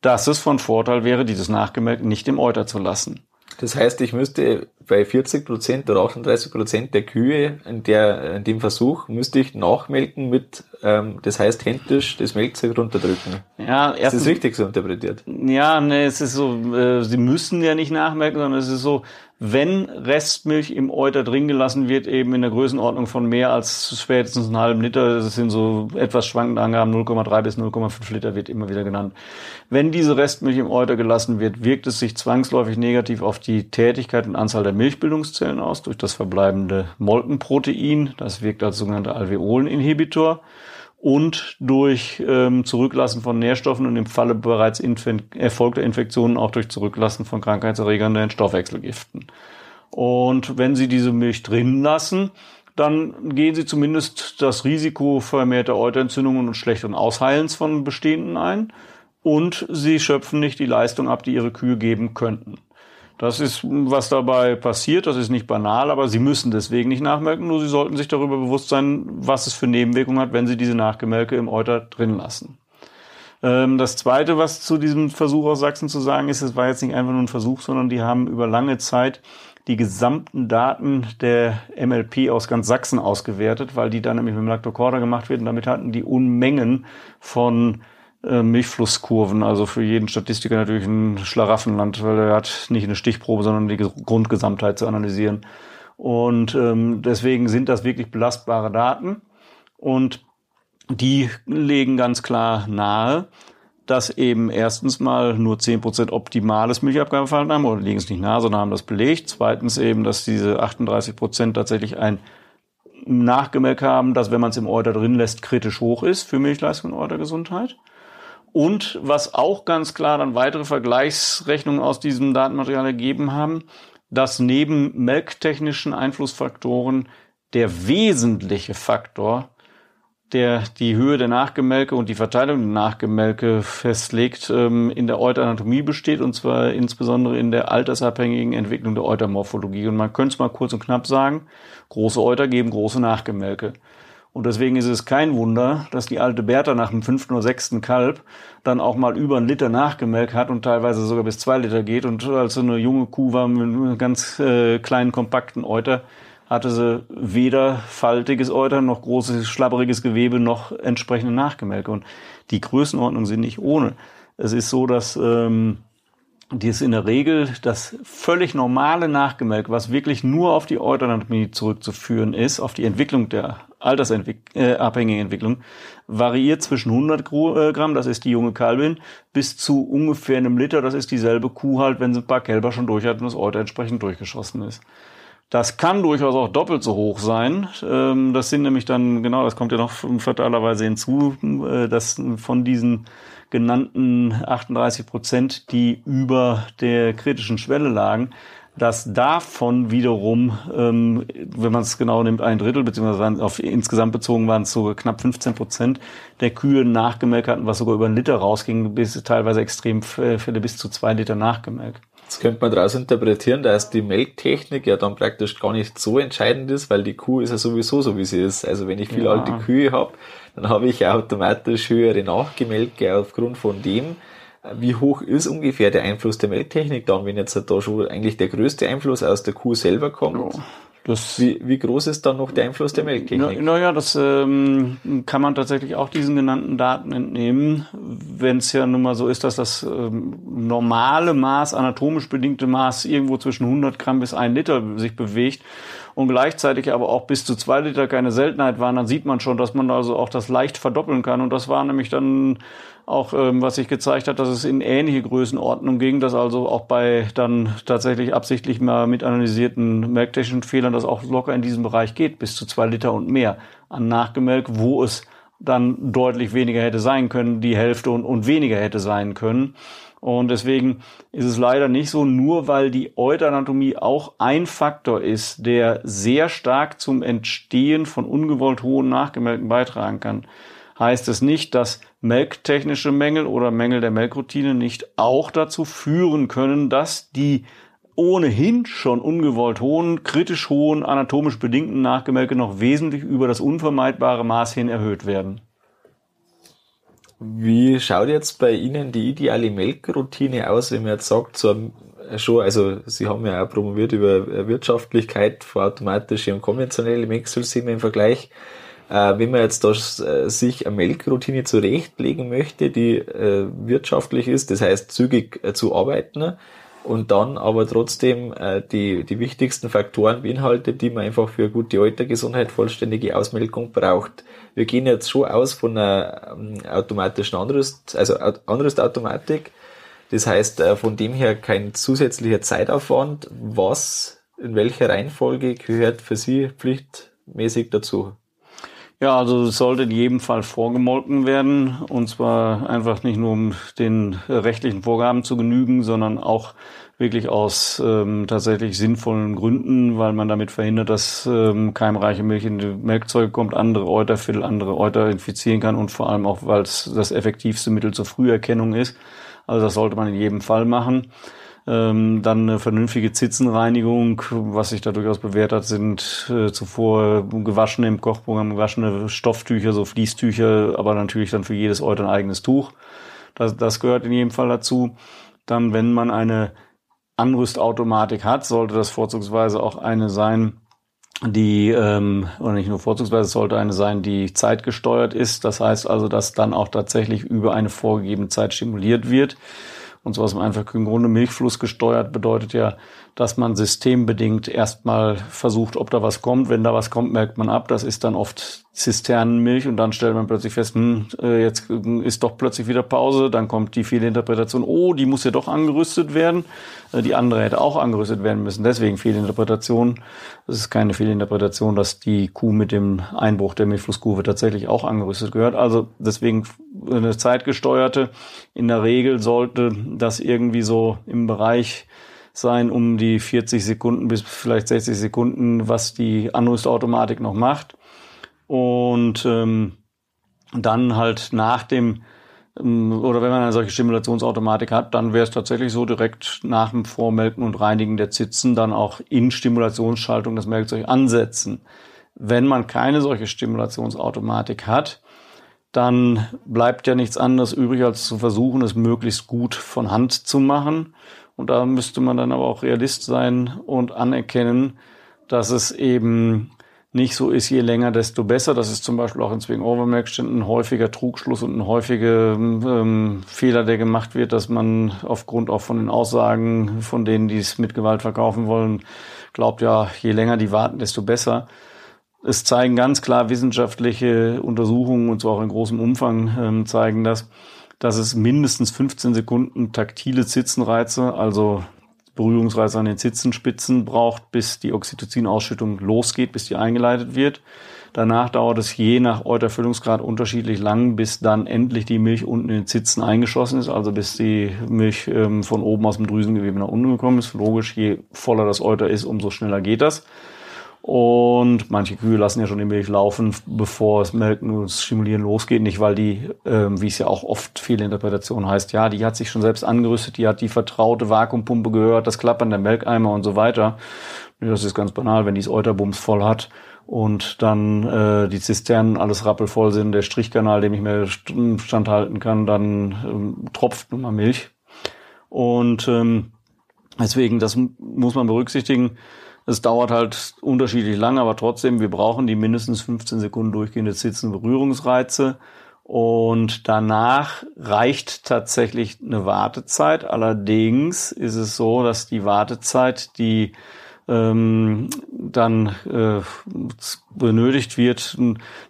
dass es von Vorteil wäre, dieses Nachgemelk nicht im Euter zu lassen. Das heißt, ich müsste bei 40 Prozent oder 38 Prozent der Kühe in, der, in dem Versuch müsste ich nachmelken mit, ähm, das heißt händisch das Melkzeug runterdrücken. Ja, erstens, ist das richtig so interpretiert? Ja, ne, es ist so, äh, sie müssen ja nicht nachmelken, sondern es ist so, wenn Restmilch im Euter drin gelassen wird, eben in der Größenordnung von mehr als spätestens einen halben Liter, das sind so etwas schwankende Angaben, 0,3 bis 0,5 Liter wird immer wieder genannt. Wenn diese Restmilch im Euter gelassen wird, wirkt es sich zwangsläufig negativ auf die Tätigkeit und Anzahl der Milchbildungszellen aus durch das verbleibende Molkenprotein. Das wirkt als sogenannter Alveoleninhibitor und durch ähm, Zurücklassen von Nährstoffen und im Falle bereits erfolgter Infektionen auch durch Zurücklassen von Krankheitserregern den Stoffwechselgiften. Und wenn Sie diese Milch drin lassen, dann gehen Sie zumindest das Risiko vermehrter Euterentzündungen und schlechteren Ausheilens von bestehenden ein und Sie schöpfen nicht die Leistung ab, die Ihre Kühe geben könnten. Das ist, was dabei passiert. Das ist nicht banal, aber Sie müssen deswegen nicht nachmelken. Nur Sie sollten sich darüber bewusst sein, was es für Nebenwirkungen hat, wenn Sie diese Nachgemelke im Euter drin lassen. Ähm, das Zweite, was zu diesem Versuch aus Sachsen zu sagen ist, es war jetzt nicht einfach nur ein Versuch, sondern die haben über lange Zeit die gesamten Daten der MLP aus ganz Sachsen ausgewertet, weil die dann nämlich mit dem Lactocorda gemacht wird und damit hatten die Unmengen von Milchflusskurven, also für jeden Statistiker natürlich ein Schlaraffenland, weil er hat nicht eine Stichprobe, sondern die Grundgesamtheit zu analysieren. Und ähm, deswegen sind das wirklich belastbare Daten und die legen ganz klar nahe, dass eben erstens mal nur zehn Prozent optimales Milchabgabeverhalten haben, oder liegen es nicht nahe, sondern haben das belegt. Zweitens eben, dass diese 38 Prozent tatsächlich ein Nachgemerkt haben, dass wenn man es im Euter drin lässt, kritisch hoch ist für Milchleistung und Eutergesundheit. Und was auch ganz klar dann weitere Vergleichsrechnungen aus diesem Datenmaterial ergeben haben, dass neben melktechnischen Einflussfaktoren der wesentliche Faktor, der die Höhe der Nachgemelke und die Verteilung der Nachgemelke festlegt, ähm, in der Euteranatomie besteht, und zwar insbesondere in der altersabhängigen Entwicklung der Eutermorphologie. Und man könnte es mal kurz und knapp sagen, große Euter geben große Nachgemelke. Und deswegen ist es kein Wunder, dass die alte Bertha nach dem fünften oder sechsten Kalb dann auch mal über einen Liter nachgemelkt hat und teilweise sogar bis zwei Liter geht. Und als sie eine junge Kuh war mit einem ganz äh, kleinen, kompakten Euter, hatte sie weder faltiges Euter noch großes, schlabberiges Gewebe noch entsprechende Nachgemelke. Und die Größenordnungen sind nicht ohne. Es ist so, dass ähm, die ist in der Regel das völlig normale Nachgemelk, was wirklich nur auf die Euteranatomie zurückzuführen ist, auf die Entwicklung der altersabhängigen äh, Entwicklung, variiert zwischen 100 äh, Gramm, das ist die junge Kalbin, bis zu ungefähr einem Liter, das ist dieselbe Kuh halt, wenn sie ein paar Kälber schon durch hat und das Euter entsprechend durchgeschossen ist. Das kann durchaus auch doppelt so hoch sein. Ähm, das sind nämlich dann, genau, das kommt ja noch fatalerweise hinzu, äh, dass von diesen genannten 38 Prozent, die über der kritischen Schwelle lagen, dass davon wiederum, ähm, wenn man es genau nimmt, ein Drittel, beziehungsweise auf insgesamt bezogen waren es sogar knapp 15 Prozent der Kühe nachgemelkt hatten, was sogar über einen Liter rausging, bis teilweise Extremfälle bis zu zwei Liter nachgemelkt. Jetzt könnte man daraus interpretieren, dass die Melktechnik ja dann praktisch gar nicht so entscheidend ist, weil die Kuh ist ja sowieso so, wie sie ist. Also wenn ich viele ja. alte Kühe habe, dann habe ich automatisch höhere Nachgemelke aufgrund von dem, wie hoch ist ungefähr der Einfluss der Melktechnik dann, wenn jetzt da schon eigentlich der größte Einfluss aus der Kuh selber kommt? Ja. Das, wie, wie groß ist dann noch der Einfluss der Melktechnik? Naja, na das ähm, kann man tatsächlich auch diesen genannten Daten entnehmen, wenn es ja nun mal so ist, dass das ähm, normale Maß, anatomisch bedingte Maß irgendwo zwischen 100 Gramm bis 1 Liter sich bewegt und gleichzeitig aber auch bis zu 2 Liter keine Seltenheit waren, dann sieht man schon, dass man also auch das leicht verdoppeln kann. Und das war nämlich dann auch ähm, was sich gezeigt hat, dass es in ähnliche Größenordnung ging, dass also auch bei dann tatsächlich absichtlich mal mit analysierten melktechnischen Fehlern das auch locker in diesem Bereich geht, bis zu zwei Liter und mehr an Nachgemelk, wo es dann deutlich weniger hätte sein können, die Hälfte und, und weniger hätte sein können. Und deswegen ist es leider nicht so, nur weil die Euteranatomie auch ein Faktor ist, der sehr stark zum Entstehen von ungewollt hohen Nachgemelken beitragen kann, heißt es nicht, dass melktechnische Mängel oder Mängel der Melkroutine nicht auch dazu führen können, dass die ohnehin schon ungewollt hohen, kritisch hohen, anatomisch bedingten Nachgemelke noch wesentlich über das unvermeidbare Maß hin erhöht werden. Wie schaut jetzt bei Ihnen die ideale Melkroutine aus, wenn man jetzt sagt, so schon, also Sie haben ja auch promoviert über Wirtschaftlichkeit für automatische und konventionelle Melksysteme im Vergleich. Äh, wenn man jetzt da äh, sich eine Melkroutine zurechtlegen möchte, die äh, wirtschaftlich ist, das heißt zügig äh, zu arbeiten, und dann aber trotzdem äh, die, die wichtigsten Faktoren beinhaltet, die man einfach für gute Altergesundheit, vollständige Ausmelkung braucht. Wir gehen jetzt schon aus von einer ähm, automatischen Anrüst, also Anrüstautomatik. Das heißt, äh, von dem her kein zusätzlicher Zeitaufwand. Was, in welcher Reihenfolge gehört für Sie pflichtmäßig dazu? Ja, also es sollte in jedem Fall vorgemolken werden. Und zwar einfach nicht nur um den rechtlichen Vorgaben zu genügen, sondern auch wirklich aus ähm, tatsächlich sinnvollen Gründen, weil man damit verhindert, dass ähm, keimreiche Milch in die Melkzeuge kommt, andere Euterviertel, andere Euter infizieren kann und vor allem auch, weil es das effektivste Mittel zur Früherkennung ist. Also das sollte man in jedem Fall machen. Ähm, dann eine vernünftige Zitzenreinigung, was sich da durchaus bewährt hat, sind äh, zuvor gewaschene im Kochprogramm, gewaschene Stofftücher, so Fließtücher, aber natürlich dann für jedes Euter ein eigenes Tuch. Das, das gehört in jedem Fall dazu. Dann, wenn man eine Anrüstautomatik hat, sollte das vorzugsweise auch eine sein, die, ähm, oder nicht nur vorzugsweise, sollte eine sein, die zeitgesteuert ist. Das heißt also, dass dann auch tatsächlich über eine vorgegebene Zeit stimuliert wird. Und so aus dem einfachen Grunde Milchfluss gesteuert bedeutet ja, dass man systembedingt erstmal versucht, ob da was kommt. Wenn da was kommt, merkt man ab. Das ist dann oft Zisternenmilch und dann stellt man plötzlich fest, hm, äh, jetzt ist doch plötzlich wieder Pause. Dann kommt die Fehlinterpretation, oh, die muss ja doch angerüstet werden. Äh, die andere hätte auch angerüstet werden müssen. Deswegen Fehlinterpretation. Es ist keine Fehlinterpretation, dass die Kuh mit dem Einbruch der Milchflusskurve tatsächlich auch angerüstet gehört. Also deswegen eine zeitgesteuerte. In der Regel sollte das irgendwie so im Bereich sein um die 40 Sekunden bis vielleicht 60 Sekunden, was die Anrüstautomatik noch macht. Und ähm, dann halt nach dem ähm, oder wenn man eine solche Stimulationsautomatik hat, dann wäre es tatsächlich so direkt nach dem Vormelken und Reinigen der Zitzen dann auch in Stimulationsschaltung das Melkzeug ansetzen. Wenn man keine solche Stimulationsautomatik hat, dann bleibt ja nichts anderes übrig, als zu versuchen, es möglichst gut von Hand zu machen. Und da müsste man dann aber auch Realist sein und anerkennen, dass es eben nicht so ist, je länger, desto besser. Das ist zum Beispiel auch in Swing Overmerkständen ein häufiger Trugschluss und ein häufiger ähm, Fehler, der gemacht wird, dass man aufgrund auch von den Aussagen von denen, die es mit Gewalt verkaufen wollen, glaubt ja, je länger die warten, desto besser. Es zeigen ganz klar wissenschaftliche Untersuchungen und zwar auch in großem Umfang ähm, zeigen das, dass es mindestens 15 Sekunden taktile Zitzenreize, also Berührungsreize an den Zitzenspitzen braucht, bis die Oxytocin-Ausschüttung losgeht, bis die eingeleitet wird. Danach dauert es je nach Euterfüllungsgrad unterschiedlich lang, bis dann endlich die Milch unten in den Zitzen eingeschossen ist, also bis die Milch ähm, von oben aus dem Drüsengewebe nach unten gekommen ist. Logisch, je voller das Euter ist, umso schneller geht das. Und manche Kühe lassen ja schon die Milch laufen, bevor das Melken und das Stimulieren losgeht. Nicht, weil die, ähm, wie es ja auch oft viele Interpretationen heißt, ja, die hat sich schon selbst angerüstet, die hat die vertraute Vakuumpumpe gehört, das Klappern der Melkeimer und so weiter. Das ist ganz banal, wenn die das Euterbums voll hat und dann äh, die Zisternen alles rappelvoll sind, der Strichkanal, dem ich mir standhalten kann, dann ähm, tropft nun mal Milch. Und ähm, deswegen, das muss man berücksichtigen. Es dauert halt unterschiedlich lang, aber trotzdem, wir brauchen die mindestens 15 Sekunden durchgehende Sitzen-Berührungsreize. Und danach reicht tatsächlich eine Wartezeit. Allerdings ist es so, dass die Wartezeit, die ähm, dann äh, benötigt wird,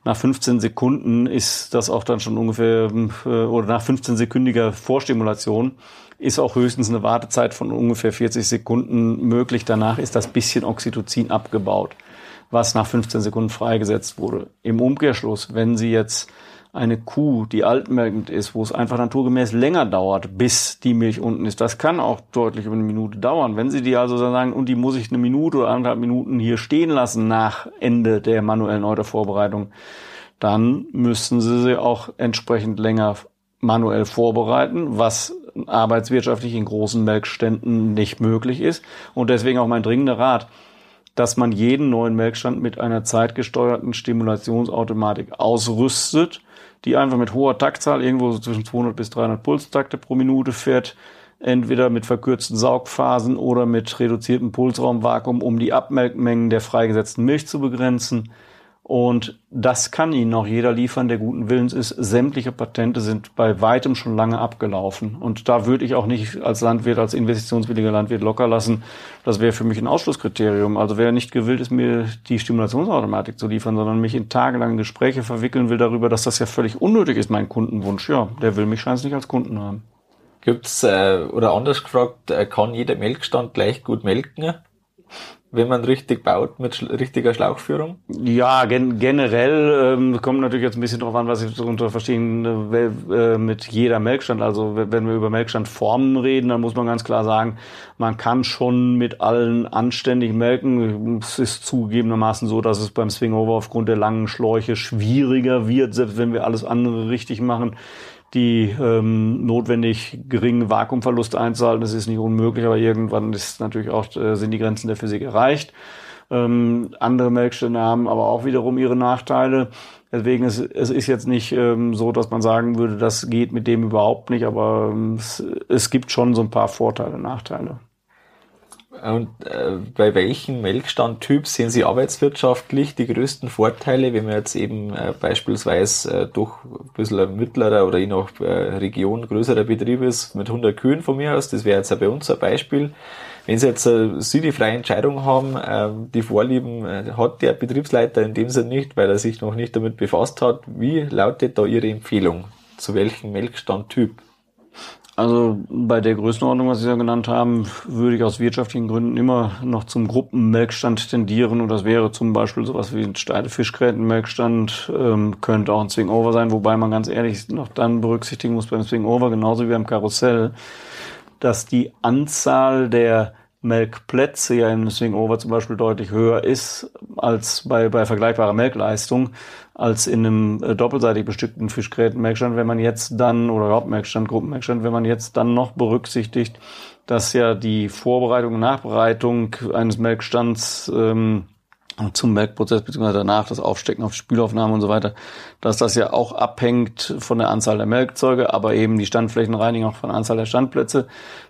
nach 15 Sekunden ist das auch dann schon ungefähr, äh, oder nach 15 sekündiger Vorstimulation ist auch höchstens eine Wartezeit von ungefähr 40 Sekunden möglich. Danach ist das bisschen Oxytocin abgebaut, was nach 15 Sekunden freigesetzt wurde. Im Umkehrschluss, wenn Sie jetzt eine Kuh, die altmelkend ist, wo es einfach naturgemäß länger dauert, bis die Milch unten ist. Das kann auch deutlich über eine Minute dauern. Wenn Sie die also sagen, und die muss ich eine Minute oder anderthalb Minuten hier stehen lassen nach Ende der manuellen Eutervorbereitung, dann müssen Sie sie auch entsprechend länger manuell vorbereiten, was arbeitswirtschaftlich in großen Melkständen nicht möglich ist. Und deswegen auch mein dringender Rat, dass man jeden neuen Melkstand mit einer zeitgesteuerten Stimulationsautomatik ausrüstet, die einfach mit hoher Taktzahl irgendwo so zwischen 200 bis 300 Pulstakte pro Minute fährt, entweder mit verkürzten Saugphasen oder mit reduziertem Pulsraumvakuum, um die Abmelkmengen der freigesetzten Milch zu begrenzen Und das kann Ihnen auch jeder liefern, der guten Willens ist. Sämtliche Patente sind bei weitem schon lange abgelaufen. Und da würde ich auch nicht als Landwirt, als investitionswilliger Landwirt locker lassen. Das wäre für mich ein Ausschlusskriterium. Also wer nicht gewillt ist, mir die Stimulationsautomatik zu liefern, sondern mich in tagelangen Gespräche verwickeln will darüber, dass das ja völlig unnötig ist, mein Kundenwunsch, ja, der will mich scheinbar nicht als Kunden haben. Gibt's, äh, oder anders gefragt, äh, kann jeder Melkstand gleich gut melken? Wenn man richtig baut mit sch richtiger Schlauchführung? Ja, gen generell ähm, kommt natürlich jetzt ein bisschen darauf an, was ich darunter verstehen äh, äh, mit jeder Melkstand. Also wenn wir über Melkstandformen reden, dann muss man ganz klar sagen, man kann schon mit allen anständig melken. Es ist zugegebenermaßen so, dass es beim Swingover aufgrund der langen Schläuche schwieriger wird, selbst wenn wir alles andere richtig machen die ähm, notwendig geringen Vakuumverluste einzuhalten. Das ist nicht unmöglich, aber irgendwann ist natürlich auch, äh, sind die Grenzen der Physik erreicht. Ähm, andere Melkstände haben aber auch wiederum ihre Nachteile. Deswegen ist es ist jetzt nicht ähm, so, dass man sagen würde, das geht mit dem überhaupt nicht, aber ähm, es, es gibt schon so ein paar Vorteile, Nachteile. Und äh, bei welchem Melkstandtyp sehen Sie arbeitswirtschaftlich die größten Vorteile, wenn man jetzt eben äh, beispielsweise äh, durch ein bisschen ein mittlerer oder je nach äh, Region größerer Betrieb ist, mit 100 Kühen von mir aus, das wäre jetzt bei uns ein Beispiel. Wenn Sie jetzt äh, Sie die freie Entscheidung haben, äh, die Vorlieben äh, hat der Betriebsleiter in dem Sinne nicht, weil er sich noch nicht damit befasst hat, wie lautet da Ihre Empfehlung? Zu welchem Melkstandtyp? Also bei der Größenordnung, was Sie ja genannt haben, würde ich aus wirtschaftlichen Gründen immer noch zum Gruppenmelkstand tendieren. Und das wäre zum Beispiel sowas wie ein steile Fischgrätenmelkstand, ähm, könnte auch ein Swingover sein, wobei man ganz ehrlich noch dann berücksichtigen muss beim Swingover, genauso wie beim Karussell, dass die Anzahl der Melkplätze ja im Swingover zum Beispiel deutlich höher ist als bei, bei vergleichbarer Melkleistung als in einem äh, doppelseitig bestückten Fischgrätenmelkstand, wenn man jetzt dann, oder überhaupt Melkstand, Gruppenmelkstand, wenn man jetzt dann noch berücksichtigt, dass ja die Vorbereitung Nachbereitung eines Melkstands ähm, zum Melkprozess beziehungsweise danach das Aufstecken auf Spülaufnahme und so weiter, dass das ja auch abhängt von der Anzahl der Melkzeuge, aber eben die Standflächenreinigung auch von der Anzahl der Standplätze,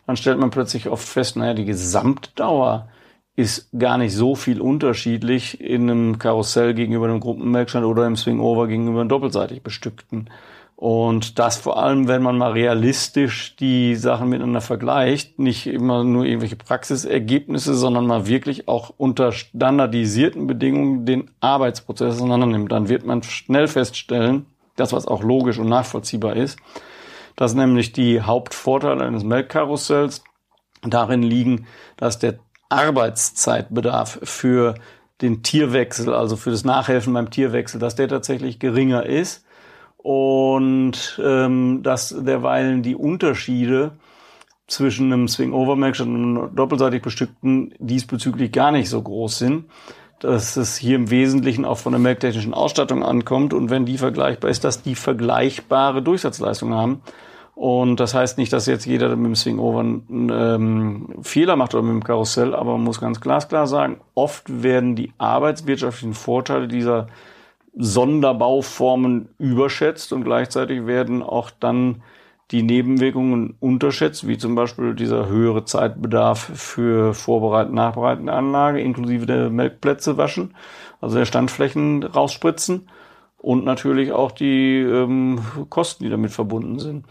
dann stellt man plötzlich oft fest, naja, die Gesamtdauer ist gar nicht so viel unterschiedlich in einem Karussell gegenüber einem Gruppenmelkstand oder im Swingover gegenüber einem doppelseitig bestückten. Und das vor allem, wenn man mal realistisch die Sachen miteinander vergleicht, nicht immer nur irgendwelche Praxisergebnisse, sondern mal wirklich auch unter standardisierten Bedingungen den Arbeitsprozess auseinander nimmt, dann wird man schnell feststellen, das was auch logisch und nachvollziehbar ist, dass nämlich die Hauptvorteile eines Melkkarussells darin liegen, dass der Arbeitszeitbedarf für den Tierwechsel, also für das Nachhelfen beim Tierwechsel, dass der tatsächlich geringer ist und ähm, dass derweilen die Unterschiede zwischen einem Swing-Over-Match und einem doppelseitig bestückten diesbezüglich gar nicht so groß sind, dass es hier im Wesentlichen auch von der melktechnischen Ausstattung ankommt und wenn die vergleichbar ist, dass die vergleichbare Durchsatzleistung haben. Und das heißt nicht, dass jetzt jeder mit dem Swing-Over einen ähm, Fehler macht oder mit dem Karussell, aber man muss ganz glasklar sagen, oft werden die arbeitswirtschaftlichen Vorteile dieser Sonderbauformen überschätzt und gleichzeitig werden auch dann die Nebenwirkungen unterschätzt, wie zum Beispiel dieser höhere Zeitbedarf für vorbereitende, nachbereitende Anlage, inklusive der Melkplätze waschen, also der Standflächen rausspritzen und natürlich auch die ähm, Kosten, die damit verbunden sind.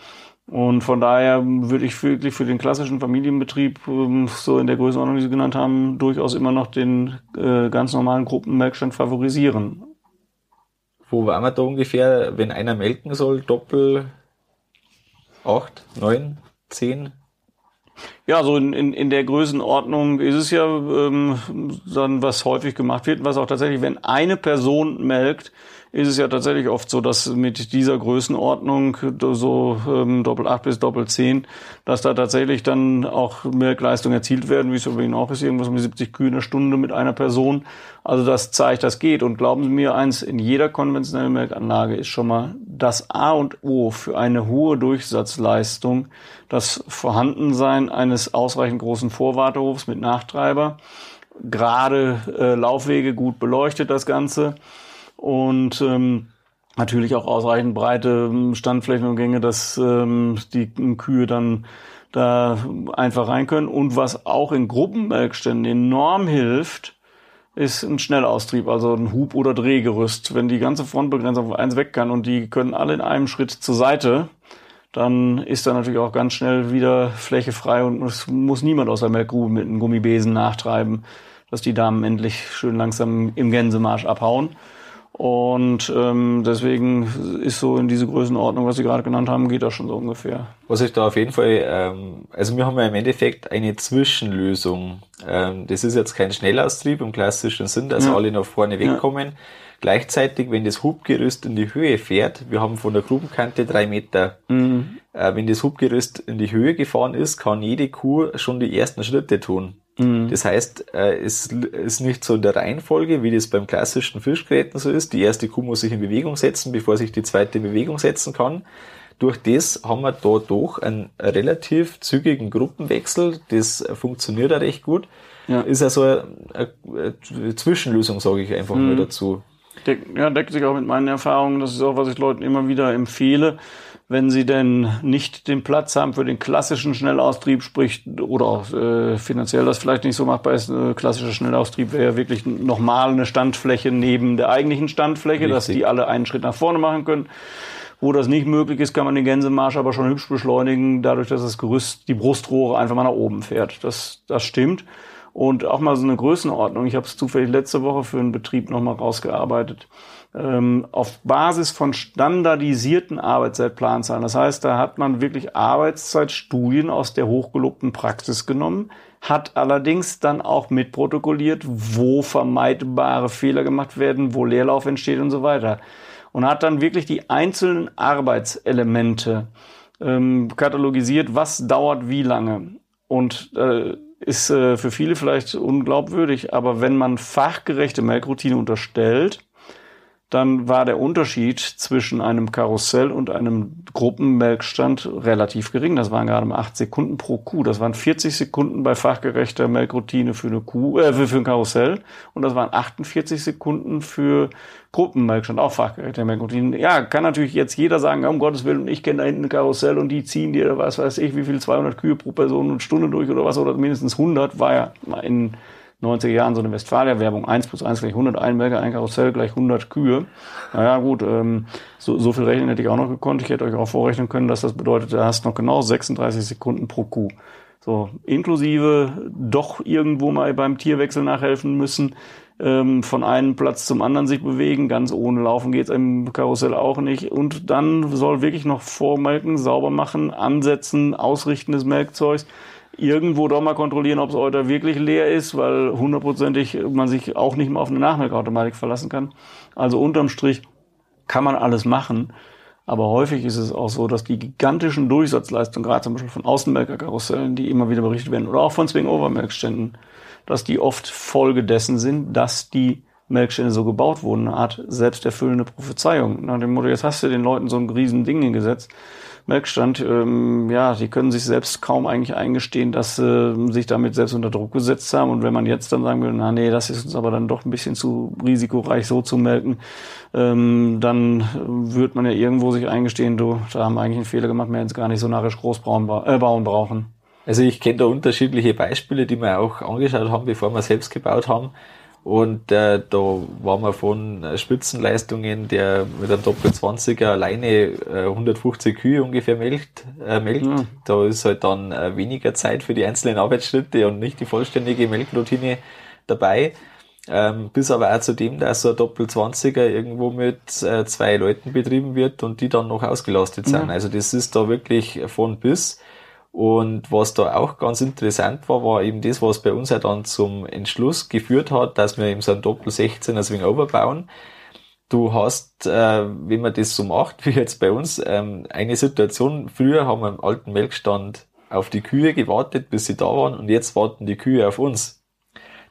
Und von daher würde ich wirklich für den klassischen Familienbetrieb, ähm, so in der Größenordnung, die Sie genannt haben, durchaus immer noch den äh, ganz normalen Gruppenmelkstand favorisieren. Wo waren wir da ungefähr, wenn einer melken soll, Doppel acht, neun, zehn? Ja, so in, in, in der Größenordnung ist es ja ähm, dann, was häufig gemacht wird, was auch tatsächlich, wenn eine Person melkt, ist es ja tatsächlich oft so, dass mit dieser Größenordnung, so ähm, Doppel 8 bis Doppel 10, dass da tatsächlich dann auch mehr Leistung erzielt werden, wie es Ihnen auch ist, irgendwas um die 70 Kühe eine Stunde mit einer Person. Also das zeigt, das geht. Und glauben Sie mir eins, in jeder konventionellen Melkanlage ist schon mal das A und O für eine hohe Durchsatzleistung das Vorhandensein eines ausreichend großen Vorwartehofs mit Nachtreiber, gerade äh, Laufwege gut beleuchtet das Ganze und ähm, natürlich auch ausreichend breite ähm, Standflächenumgänge, dass ähm, die Kühe dann da einfach rein können. Und was auch in Gruppenmelkständen enorm hilft, ist ein Schnellaustrieb, also ein Hub- oder Drehgerüst. Wenn die ganze Frontbegrenzung auf eins weg kann und die können alle in einem Schritt zur Seite, dann ist da natürlich auch ganz schnell wieder Fläche frei und es muss niemand aus der Melkgrube mit einem Gummibesen nachtreiben, dass die Damen endlich schön langsam im Gänsemarsch abhauen. Und ähm, deswegen ist so in diese Größenordnung, was Sie gerade genannt haben, geht das schon so ungefähr. Was ich da auf jeden Fall, ähm, also wir haben ja im Endeffekt eine Zwischenlösung. Ähm, das ist jetzt kein Schnellaustrieb im klassischen Sinn, dass ja. alle nach vorne wegkommen. Ja. Gleichzeitig, wenn das Hubgerüst in die Höhe fährt, wir haben von der Grubenkante drei Meter, mhm. äh, wenn das Hubgerüst in die Höhe gefahren ist, kann jede Kuh schon die ersten Schritte tun. Mhm. Das heißt, äh, es ist nicht so in der Reihenfolge, wie das beim klassischen Fischgräten so ist. Die erste Kuh muss sich in Bewegung setzen, bevor sich die zweite in Bewegung setzen kann. Durch das haben wir da doch einen relativ zügigen Gruppenwechsel. Das funktioniert auch recht gut. Ja. Ist also eine, eine Zwischenlösung, sage ich einfach mhm. mal dazu. Deck, ja, deckt sich auch mit meinen Erfahrungen. Das ist auch, was ich Leuten immer wieder empfehle wenn sie denn nicht den Platz haben für den klassischen Schnellaustrieb, sprich, oder auch äh, finanziell das vielleicht nicht so machbar ist, äh, klassischer Schnellaustrieb wäre ja wirklich nochmal eine Standfläche neben der eigentlichen Standfläche, Richtig. dass die alle einen Schritt nach vorne machen können. Wo das nicht möglich ist, kann man den Gänsemarsch aber schon hübsch beschleunigen, dadurch, dass das Gerüst, die Brustrohre einfach mal nach oben fährt. Das, das stimmt. Und auch mal so eine Größenordnung. Ich habe es zufällig letzte Woche für einen Betrieb nochmal rausgearbeitet ähm, auf Basis von standardisierten Arbeitszeitplanzahlen. Das heißt, da hat man wirklich Arbeitszeitstudien aus der hochgelobten Praxis genommen, hat allerdings dann auch mitprotokolliert, wo vermeidbare Fehler gemacht werden, wo Leerlauf entsteht und so weiter. Und hat dann wirklich die einzelnen Arbeitselemente ähm, katalogisiert, was dauert wie lange. Und äh, ist äh, für viele vielleicht unglaubwürdig, aber wenn man fachgerechte Melkroutine unterstellt, dann war der Unterschied zwischen einem Karussell und einem Gruppenmelkstand relativ gering. Das waren gerade mal acht Sekunden pro Kuh. Das waren 40 Sekunden bei fachgerechter Melkroutine für eine Kuh, äh, für, ein Karussell. Und das waren 48 Sekunden für Gruppenmelkstand, auch fachgerechter Melkroutine. Ja, kann natürlich jetzt jeder sagen, um Gottes Willen, ich kenne da hinten ein Karussell und die ziehen dir, was weiß ich, wie viel, 200 Kühe pro Person und Stunde durch oder was, oder mindestens 100, war ja in 90er Jahren so eine Westfalia-Werbung, 1 plus 1 gleich 100, ein Melker, ein Karussell gleich 100 Kühe. Naja gut, ähm, so, so viel rechnen hätte ich auch noch gekonnt. Ich hätte euch auch vorrechnen können, dass das bedeutet, du hast noch genau 36 Sekunden pro Kuh. So, inklusive doch irgendwo mal beim Tierwechsel nachhelfen müssen, ähm, von einem Platz zum anderen sich bewegen. Ganz ohne Laufen geht's im Karussell auch nicht. Und dann soll wirklich noch vormelken, sauber machen, ansetzen, ausrichten des Melkzeugs irgendwo doch mal kontrollieren, ob das Euter wirklich leer ist, weil hundertprozentig man sich auch nicht mehr auf eine Nachmelkautomatik verlassen kann. Also unterm Strich kann man alles machen. Aber häufig ist es auch so, dass die gigantischen Durchsatzleistungen, gerade zum Beispiel von Außenmelkerkarussellen, die immer wieder berichtet werden, oder auch von Swing-Over-Melkständen, dass die oft Folge dessen sind, dass die Melkstände so gebaut wurden, eine Art selbsterfüllende Prophezeiung. Nach dem Motto, jetzt hast du den Leuten so ein riesen Ding hingesetzt, Melkstand, ähm, ja, die können sich selbst kaum eigentlich eingestehen, dass sie sich damit selbst unter Druck gesetzt haben. Und wenn man jetzt dann sagen will, na nee, das ist uns aber dann doch ein bisschen zu risikoreich, so zu melken, ähm, dann wird man ja irgendwo sich eingestehen, du, da haben wir eigentlich einen Fehler gemacht, wir jetzt gar nicht so narrisch groß bauen, äh, bauen brauchen. Also ich kenne da unterschiedliche Beispiele, die wir auch angeschaut haben, bevor wir selbst gebaut haben. Und äh, da waren wir von äh, Spitzenleistungen, der mit einem Doppel 20er alleine äh, 150 Kühe ungefähr melkt. Äh, melkt. Ja. Da ist halt dann äh, weniger Zeit für die einzelnen Arbeitsschritte und nicht die vollständige Melkroutine dabei. Ähm, bis aber auch zu dem, dass so ein Doppel 20er irgendwo mit äh, zwei Leuten betrieben wird und die dann noch ausgelastet sind. Ja. Also das ist da wirklich von bis. Und was da auch ganz interessant war, war eben das, was bei uns ja dann zum Entschluss geführt hat, dass wir eben so ein Doppel 16er Swing overbauen. Du hast, äh, wenn man das so macht, wie jetzt bei uns, ähm, eine Situation, früher haben wir im alten Melkstand auf die Kühe gewartet, bis sie da waren und jetzt warten die Kühe auf uns.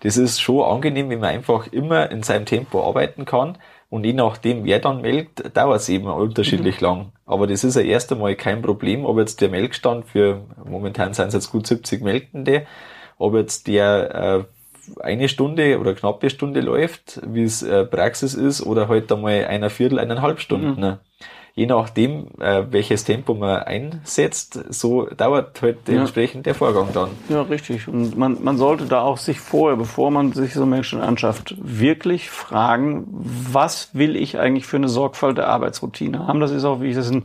Das ist schon angenehm, wenn man einfach immer in seinem Tempo arbeiten kann und je nachdem, wer dann melkt, dauert es eben unterschiedlich mhm. lang. Aber das ist ja erst einmal kein Problem, ob jetzt der Melkstand für, momentan sind es jetzt gut 70 Melkende, ob jetzt der äh, eine Stunde oder knappe Stunde läuft, wie es äh, Praxis ist, oder halt einmal einer Viertel, eineinhalb Stunden. Mhm. Je nachdem, äh, welches Tempo man einsetzt, so dauert halt ja. entsprechend der Vorgang dann. Ja, richtig. Und man, man sollte da auch sich vorher, bevor man sich so Menschen anschafft, wirklich fragen, was will ich eigentlich für eine Sorgfalt der Arbeitsroutine haben? Das ist auch, wie ich das in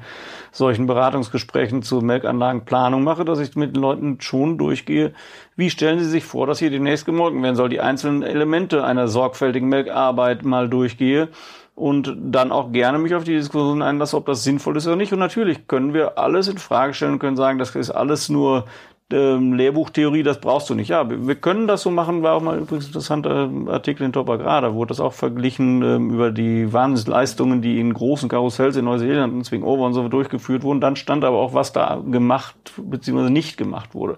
solchen Beratungsgesprächen zur Melkanlagenplanung mache, dass ich mit den Leuten schon durchgehe, wie stellen Sie sich vor, dass hier demnächst gemolken werden soll, die einzelnen Elemente einer sorgfältigen Melkarbeit mal durchgehe und dann auch gerne mich auf die Diskussion einlasse, ob das sinnvoll ist oder nicht. Und natürlich können wir alles in Frage stellen und können sagen, das ist alles nur ähm, Lehrbuchtheorie, das brauchst du nicht. Ja, wir können das so machen, war auch mal übrigens interessanter Artikel in Top Agrar, da wurde das auch verglichen ähm, über die Wahnsinnsleistungen, die in großen Karussells in Neuseeland und Swingover und so durchgeführt wurden. Dann stand aber auch, was da gemacht bzw. nicht gemacht wurde.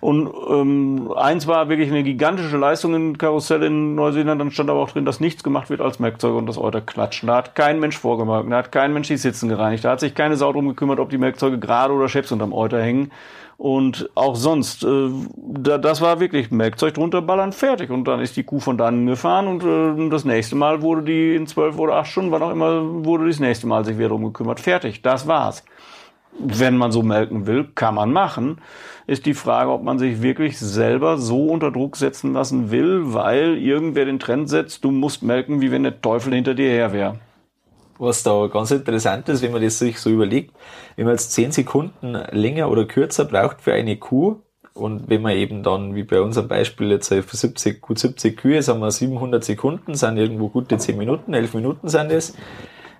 Und ähm, eins war wirklich eine gigantische Leistung in Karussell in Neuseeland, dann stand aber auch drin, dass nichts gemacht wird als Melkzeuge und das Euter klatschen. Da hat kein Mensch vorgemerkt, da hat kein Mensch die Sitzen gereinigt, da hat sich keine Sau drum gekümmert, ob die Melkzeuge gerade oder scheps unterm Euter hängen und auch sonst. Äh, da, das war wirklich Melkzeug drunter ballern, fertig. Und dann ist die Kuh von dann gefahren und äh, das nächste Mal wurde die in zwölf oder acht Stunden, wann auch immer, wurde das nächste Mal sich wieder drum gekümmert. Fertig, das war's. Wenn man so melken will, kann man machen. Ist die Frage, ob man sich wirklich selber so unter Druck setzen lassen will, weil irgendwer den Trend setzt, du musst melken, wie wenn der Teufel hinter dir her wäre was da ganz interessant ist, wenn man das sich so überlegt, wenn man jetzt zehn Sekunden länger oder kürzer braucht für eine Kuh, und wenn man eben dann, wie bei unserem Beispiel jetzt für 70, gut 70 Kühe, sagen wir 700 Sekunden, sind irgendwo gute 10 Minuten, 11 Minuten sind es,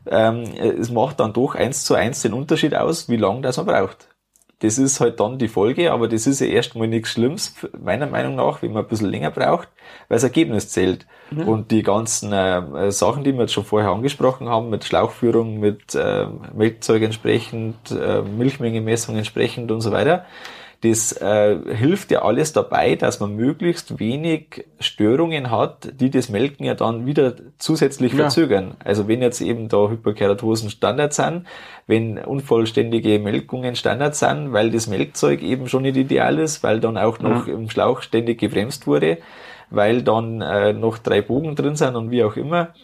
ähm, es macht dann doch eins zu eins den Unterschied aus, wie lang das man braucht das ist halt dann die Folge, aber das ist ja erstmal nichts Schlimmes, meiner Meinung nach, wenn man ein bisschen länger braucht, weil das Ergebnis zählt. Mhm. Und die ganzen äh, Sachen, die wir jetzt schon vorher angesprochen haben, mit Schlauchführung, mit äh, Milchzeug entsprechend, äh, Milchmengemessung entsprechend und so weiter, das äh, hilft ja alles dabei, dass man möglichst wenig Störungen hat, die das Melken ja dann wieder zusätzlich ja. verzögern. Also wenn jetzt eben da Hyperkeratosen Standard sind, wenn unvollständige Melkungen Standard sind, weil das Melkzeug eben schon nicht ideal ist, weil dann auch noch ja. im Schlauch ständig gebremst wurde, weil dann äh, noch drei Bogen drin sind und wie auch immer,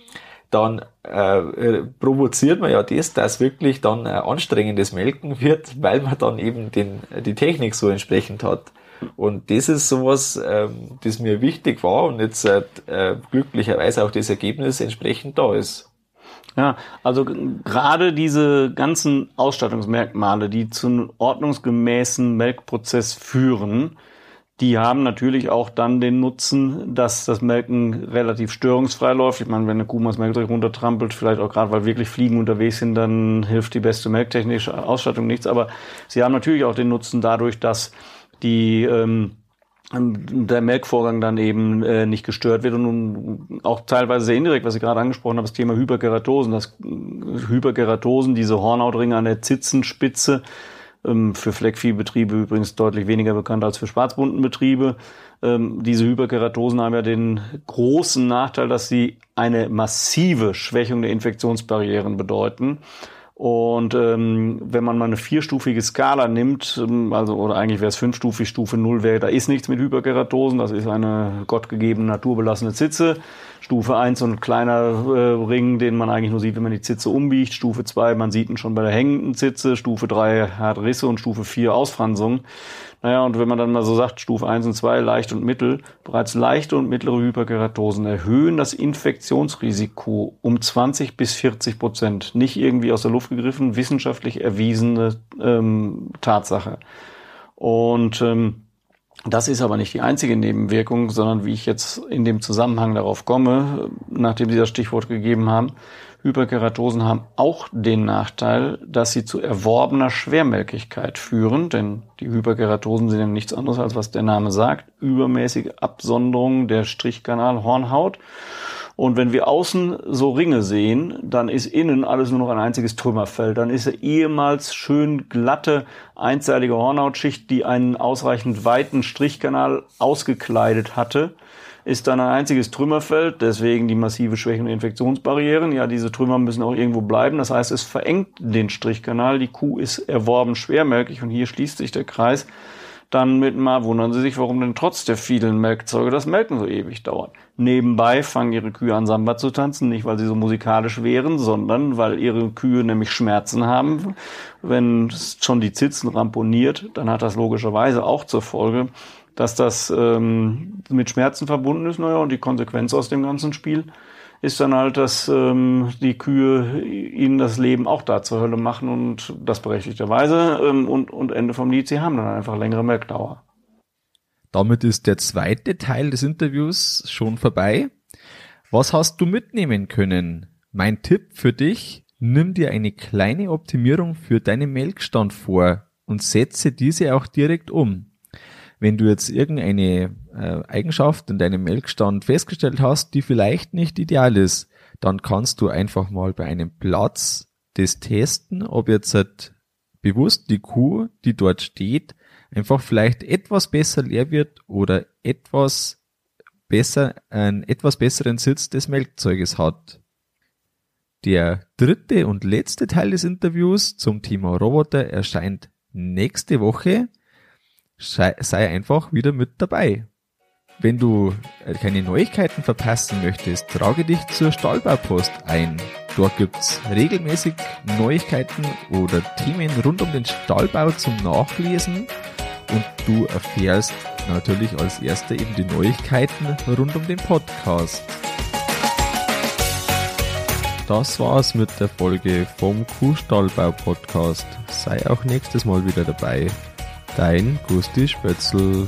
dann äh, provoziert man ja das, dass wirklich dann äh, anstrengendes Melken wird, weil man dann eben den, die Technik so entsprechend hat. Und das ist sowas, ähm, das mir wichtig war und jetzt äh, glücklicherweise auch das Ergebnis entsprechend da ist. Ja, also gerade diese ganzen Ausstattungsmerkmale, die zu einem ordnungsgemäßen Melkprozess führen, die haben natürlich auch dann den Nutzen, dass das Melken relativ störungsfrei läuft. Ich meine, wenn eine Kuh mal das Melkzeug runtertrampelt, vielleicht auch gerade, weil wirklich Fliegen unterwegs sind, dann hilft die beste melktechnische Ausstattung nichts. Aber sie haben natürlich auch den Nutzen dadurch, dass die ähm, der Melkvorgang dann eben äh, nicht gestört wird und auch teilweise sehr indirekt, was ich gerade angesprochen habe, das Thema Hyperkeratosen. Das Hyperkeratosen, diese Hornhautringe an der Zitzenspitze, für Fleckviehbetriebe übrigens deutlich weniger bekannt als für Schwarzbundenbetriebe. Ähm, diese Hyperkeratosen haben ja den großen Nachteil, dass sie eine massive Schwächung der Infektionsbarrieren bedeuten. Und ähm, wenn man mal eine vierstufige Skala nimmt, ähm, also oder eigentlich wäre es fünfstufig, Stufe null wäre, da ist nichts mit Hyperkeratosen, das ist eine gottgegebene naturbelassene Zitze. Stufe 1 so ein kleiner äh, Ring, den man eigentlich nur sieht, wenn man die Zitze umbiegt. Stufe 2, man sieht ihn schon bei der hängenden Zitze. Stufe 3 hat Risse und Stufe 4 Ausfranzung. Naja, und wenn man dann mal so sagt, Stufe 1 und 2, leicht und mittel, bereits leichte und mittlere Hyperkeratosen erhöhen das Infektionsrisiko um 20 bis 40 Prozent. Nicht irgendwie aus der Luft gegriffen, wissenschaftlich erwiesene ähm, Tatsache. Und ähm, das ist aber nicht die einzige Nebenwirkung, sondern wie ich jetzt in dem Zusammenhang darauf komme, nachdem Sie das Stichwort gegeben haben, Hyperkeratosen haben auch den Nachteil, dass sie zu erworbener Schwermelkigkeit führen, denn die Hyperkeratosen sind ja nichts anderes als was der Name sagt, übermäßige Absonderung der Strichkanalhornhaut. Und wenn wir außen so Ringe sehen, dann ist innen alles nur noch ein einziges Trümmerfeld. Dann ist eine ehemals schön glatte, einseitige Hornhautschicht, die einen ausreichend weiten Strichkanal ausgekleidet hatte, ist dann ein einziges Trümmerfeld, deswegen die massive Schwäche und Infektionsbarrieren. Ja, diese Trümmer müssen auch irgendwo bleiben. Das heißt, es verengt den Strichkanal. Die Kuh ist erworben schwermelkig und hier schließt sich der Kreis dann mit mal wundern sie sich, warum denn trotz der vielen Melkzeuge das Melken so ewig dauert. Nebenbei fangen ihre Kühe an Samba zu tanzen, nicht weil sie so musikalisch wären, sondern weil ihre Kühe nämlich Schmerzen haben. Wenn schon die Zitzen ramponiert, dann hat das logischerweise auch zur Folge, dass das ähm, mit Schmerzen verbunden ist. Naja, und die Konsequenz aus dem ganzen Spiel ist dann halt, dass ähm, die Kühe ihnen das Leben auch da zur Hölle machen und das berechtigterweise. Ähm, und, und Ende vom Lied, sie haben dann einfach längere Melkdauer. Damit ist der zweite Teil des Interviews schon vorbei. Was hast du mitnehmen können? Mein Tipp für dich, nimm dir eine kleine Optimierung für deinen Melkstand vor und setze diese auch direkt um. Wenn du jetzt irgendeine äh, Eigenschaft in deinem Melkstand festgestellt hast, die vielleicht nicht ideal ist, dann kannst du einfach mal bei einem Platz das testen, ob jetzt halt bewusst die Kuh, die dort steht, einfach vielleicht etwas besser leer wird oder etwas besser, einen etwas besseren Sitz des Melkzeuges hat. Der dritte und letzte Teil des Interviews zum Thema Roboter erscheint nächste Woche sei, sei einfach wieder mit dabei. Wenn du äh, keine Neuigkeiten verpassen möchtest, trage dich zur Stallbaupost ein. Dort gibt's regelmäßig Neuigkeiten oder Themen rund um den Stallbau zum Nachlesen und du erfährst natürlich als erster eben die Neuigkeiten rund um den Podcast. Das war's mit der Folge vom Kuhstallbau Podcast. Sei auch nächstes Mal wieder dabei. Dein Gusti Spötzl.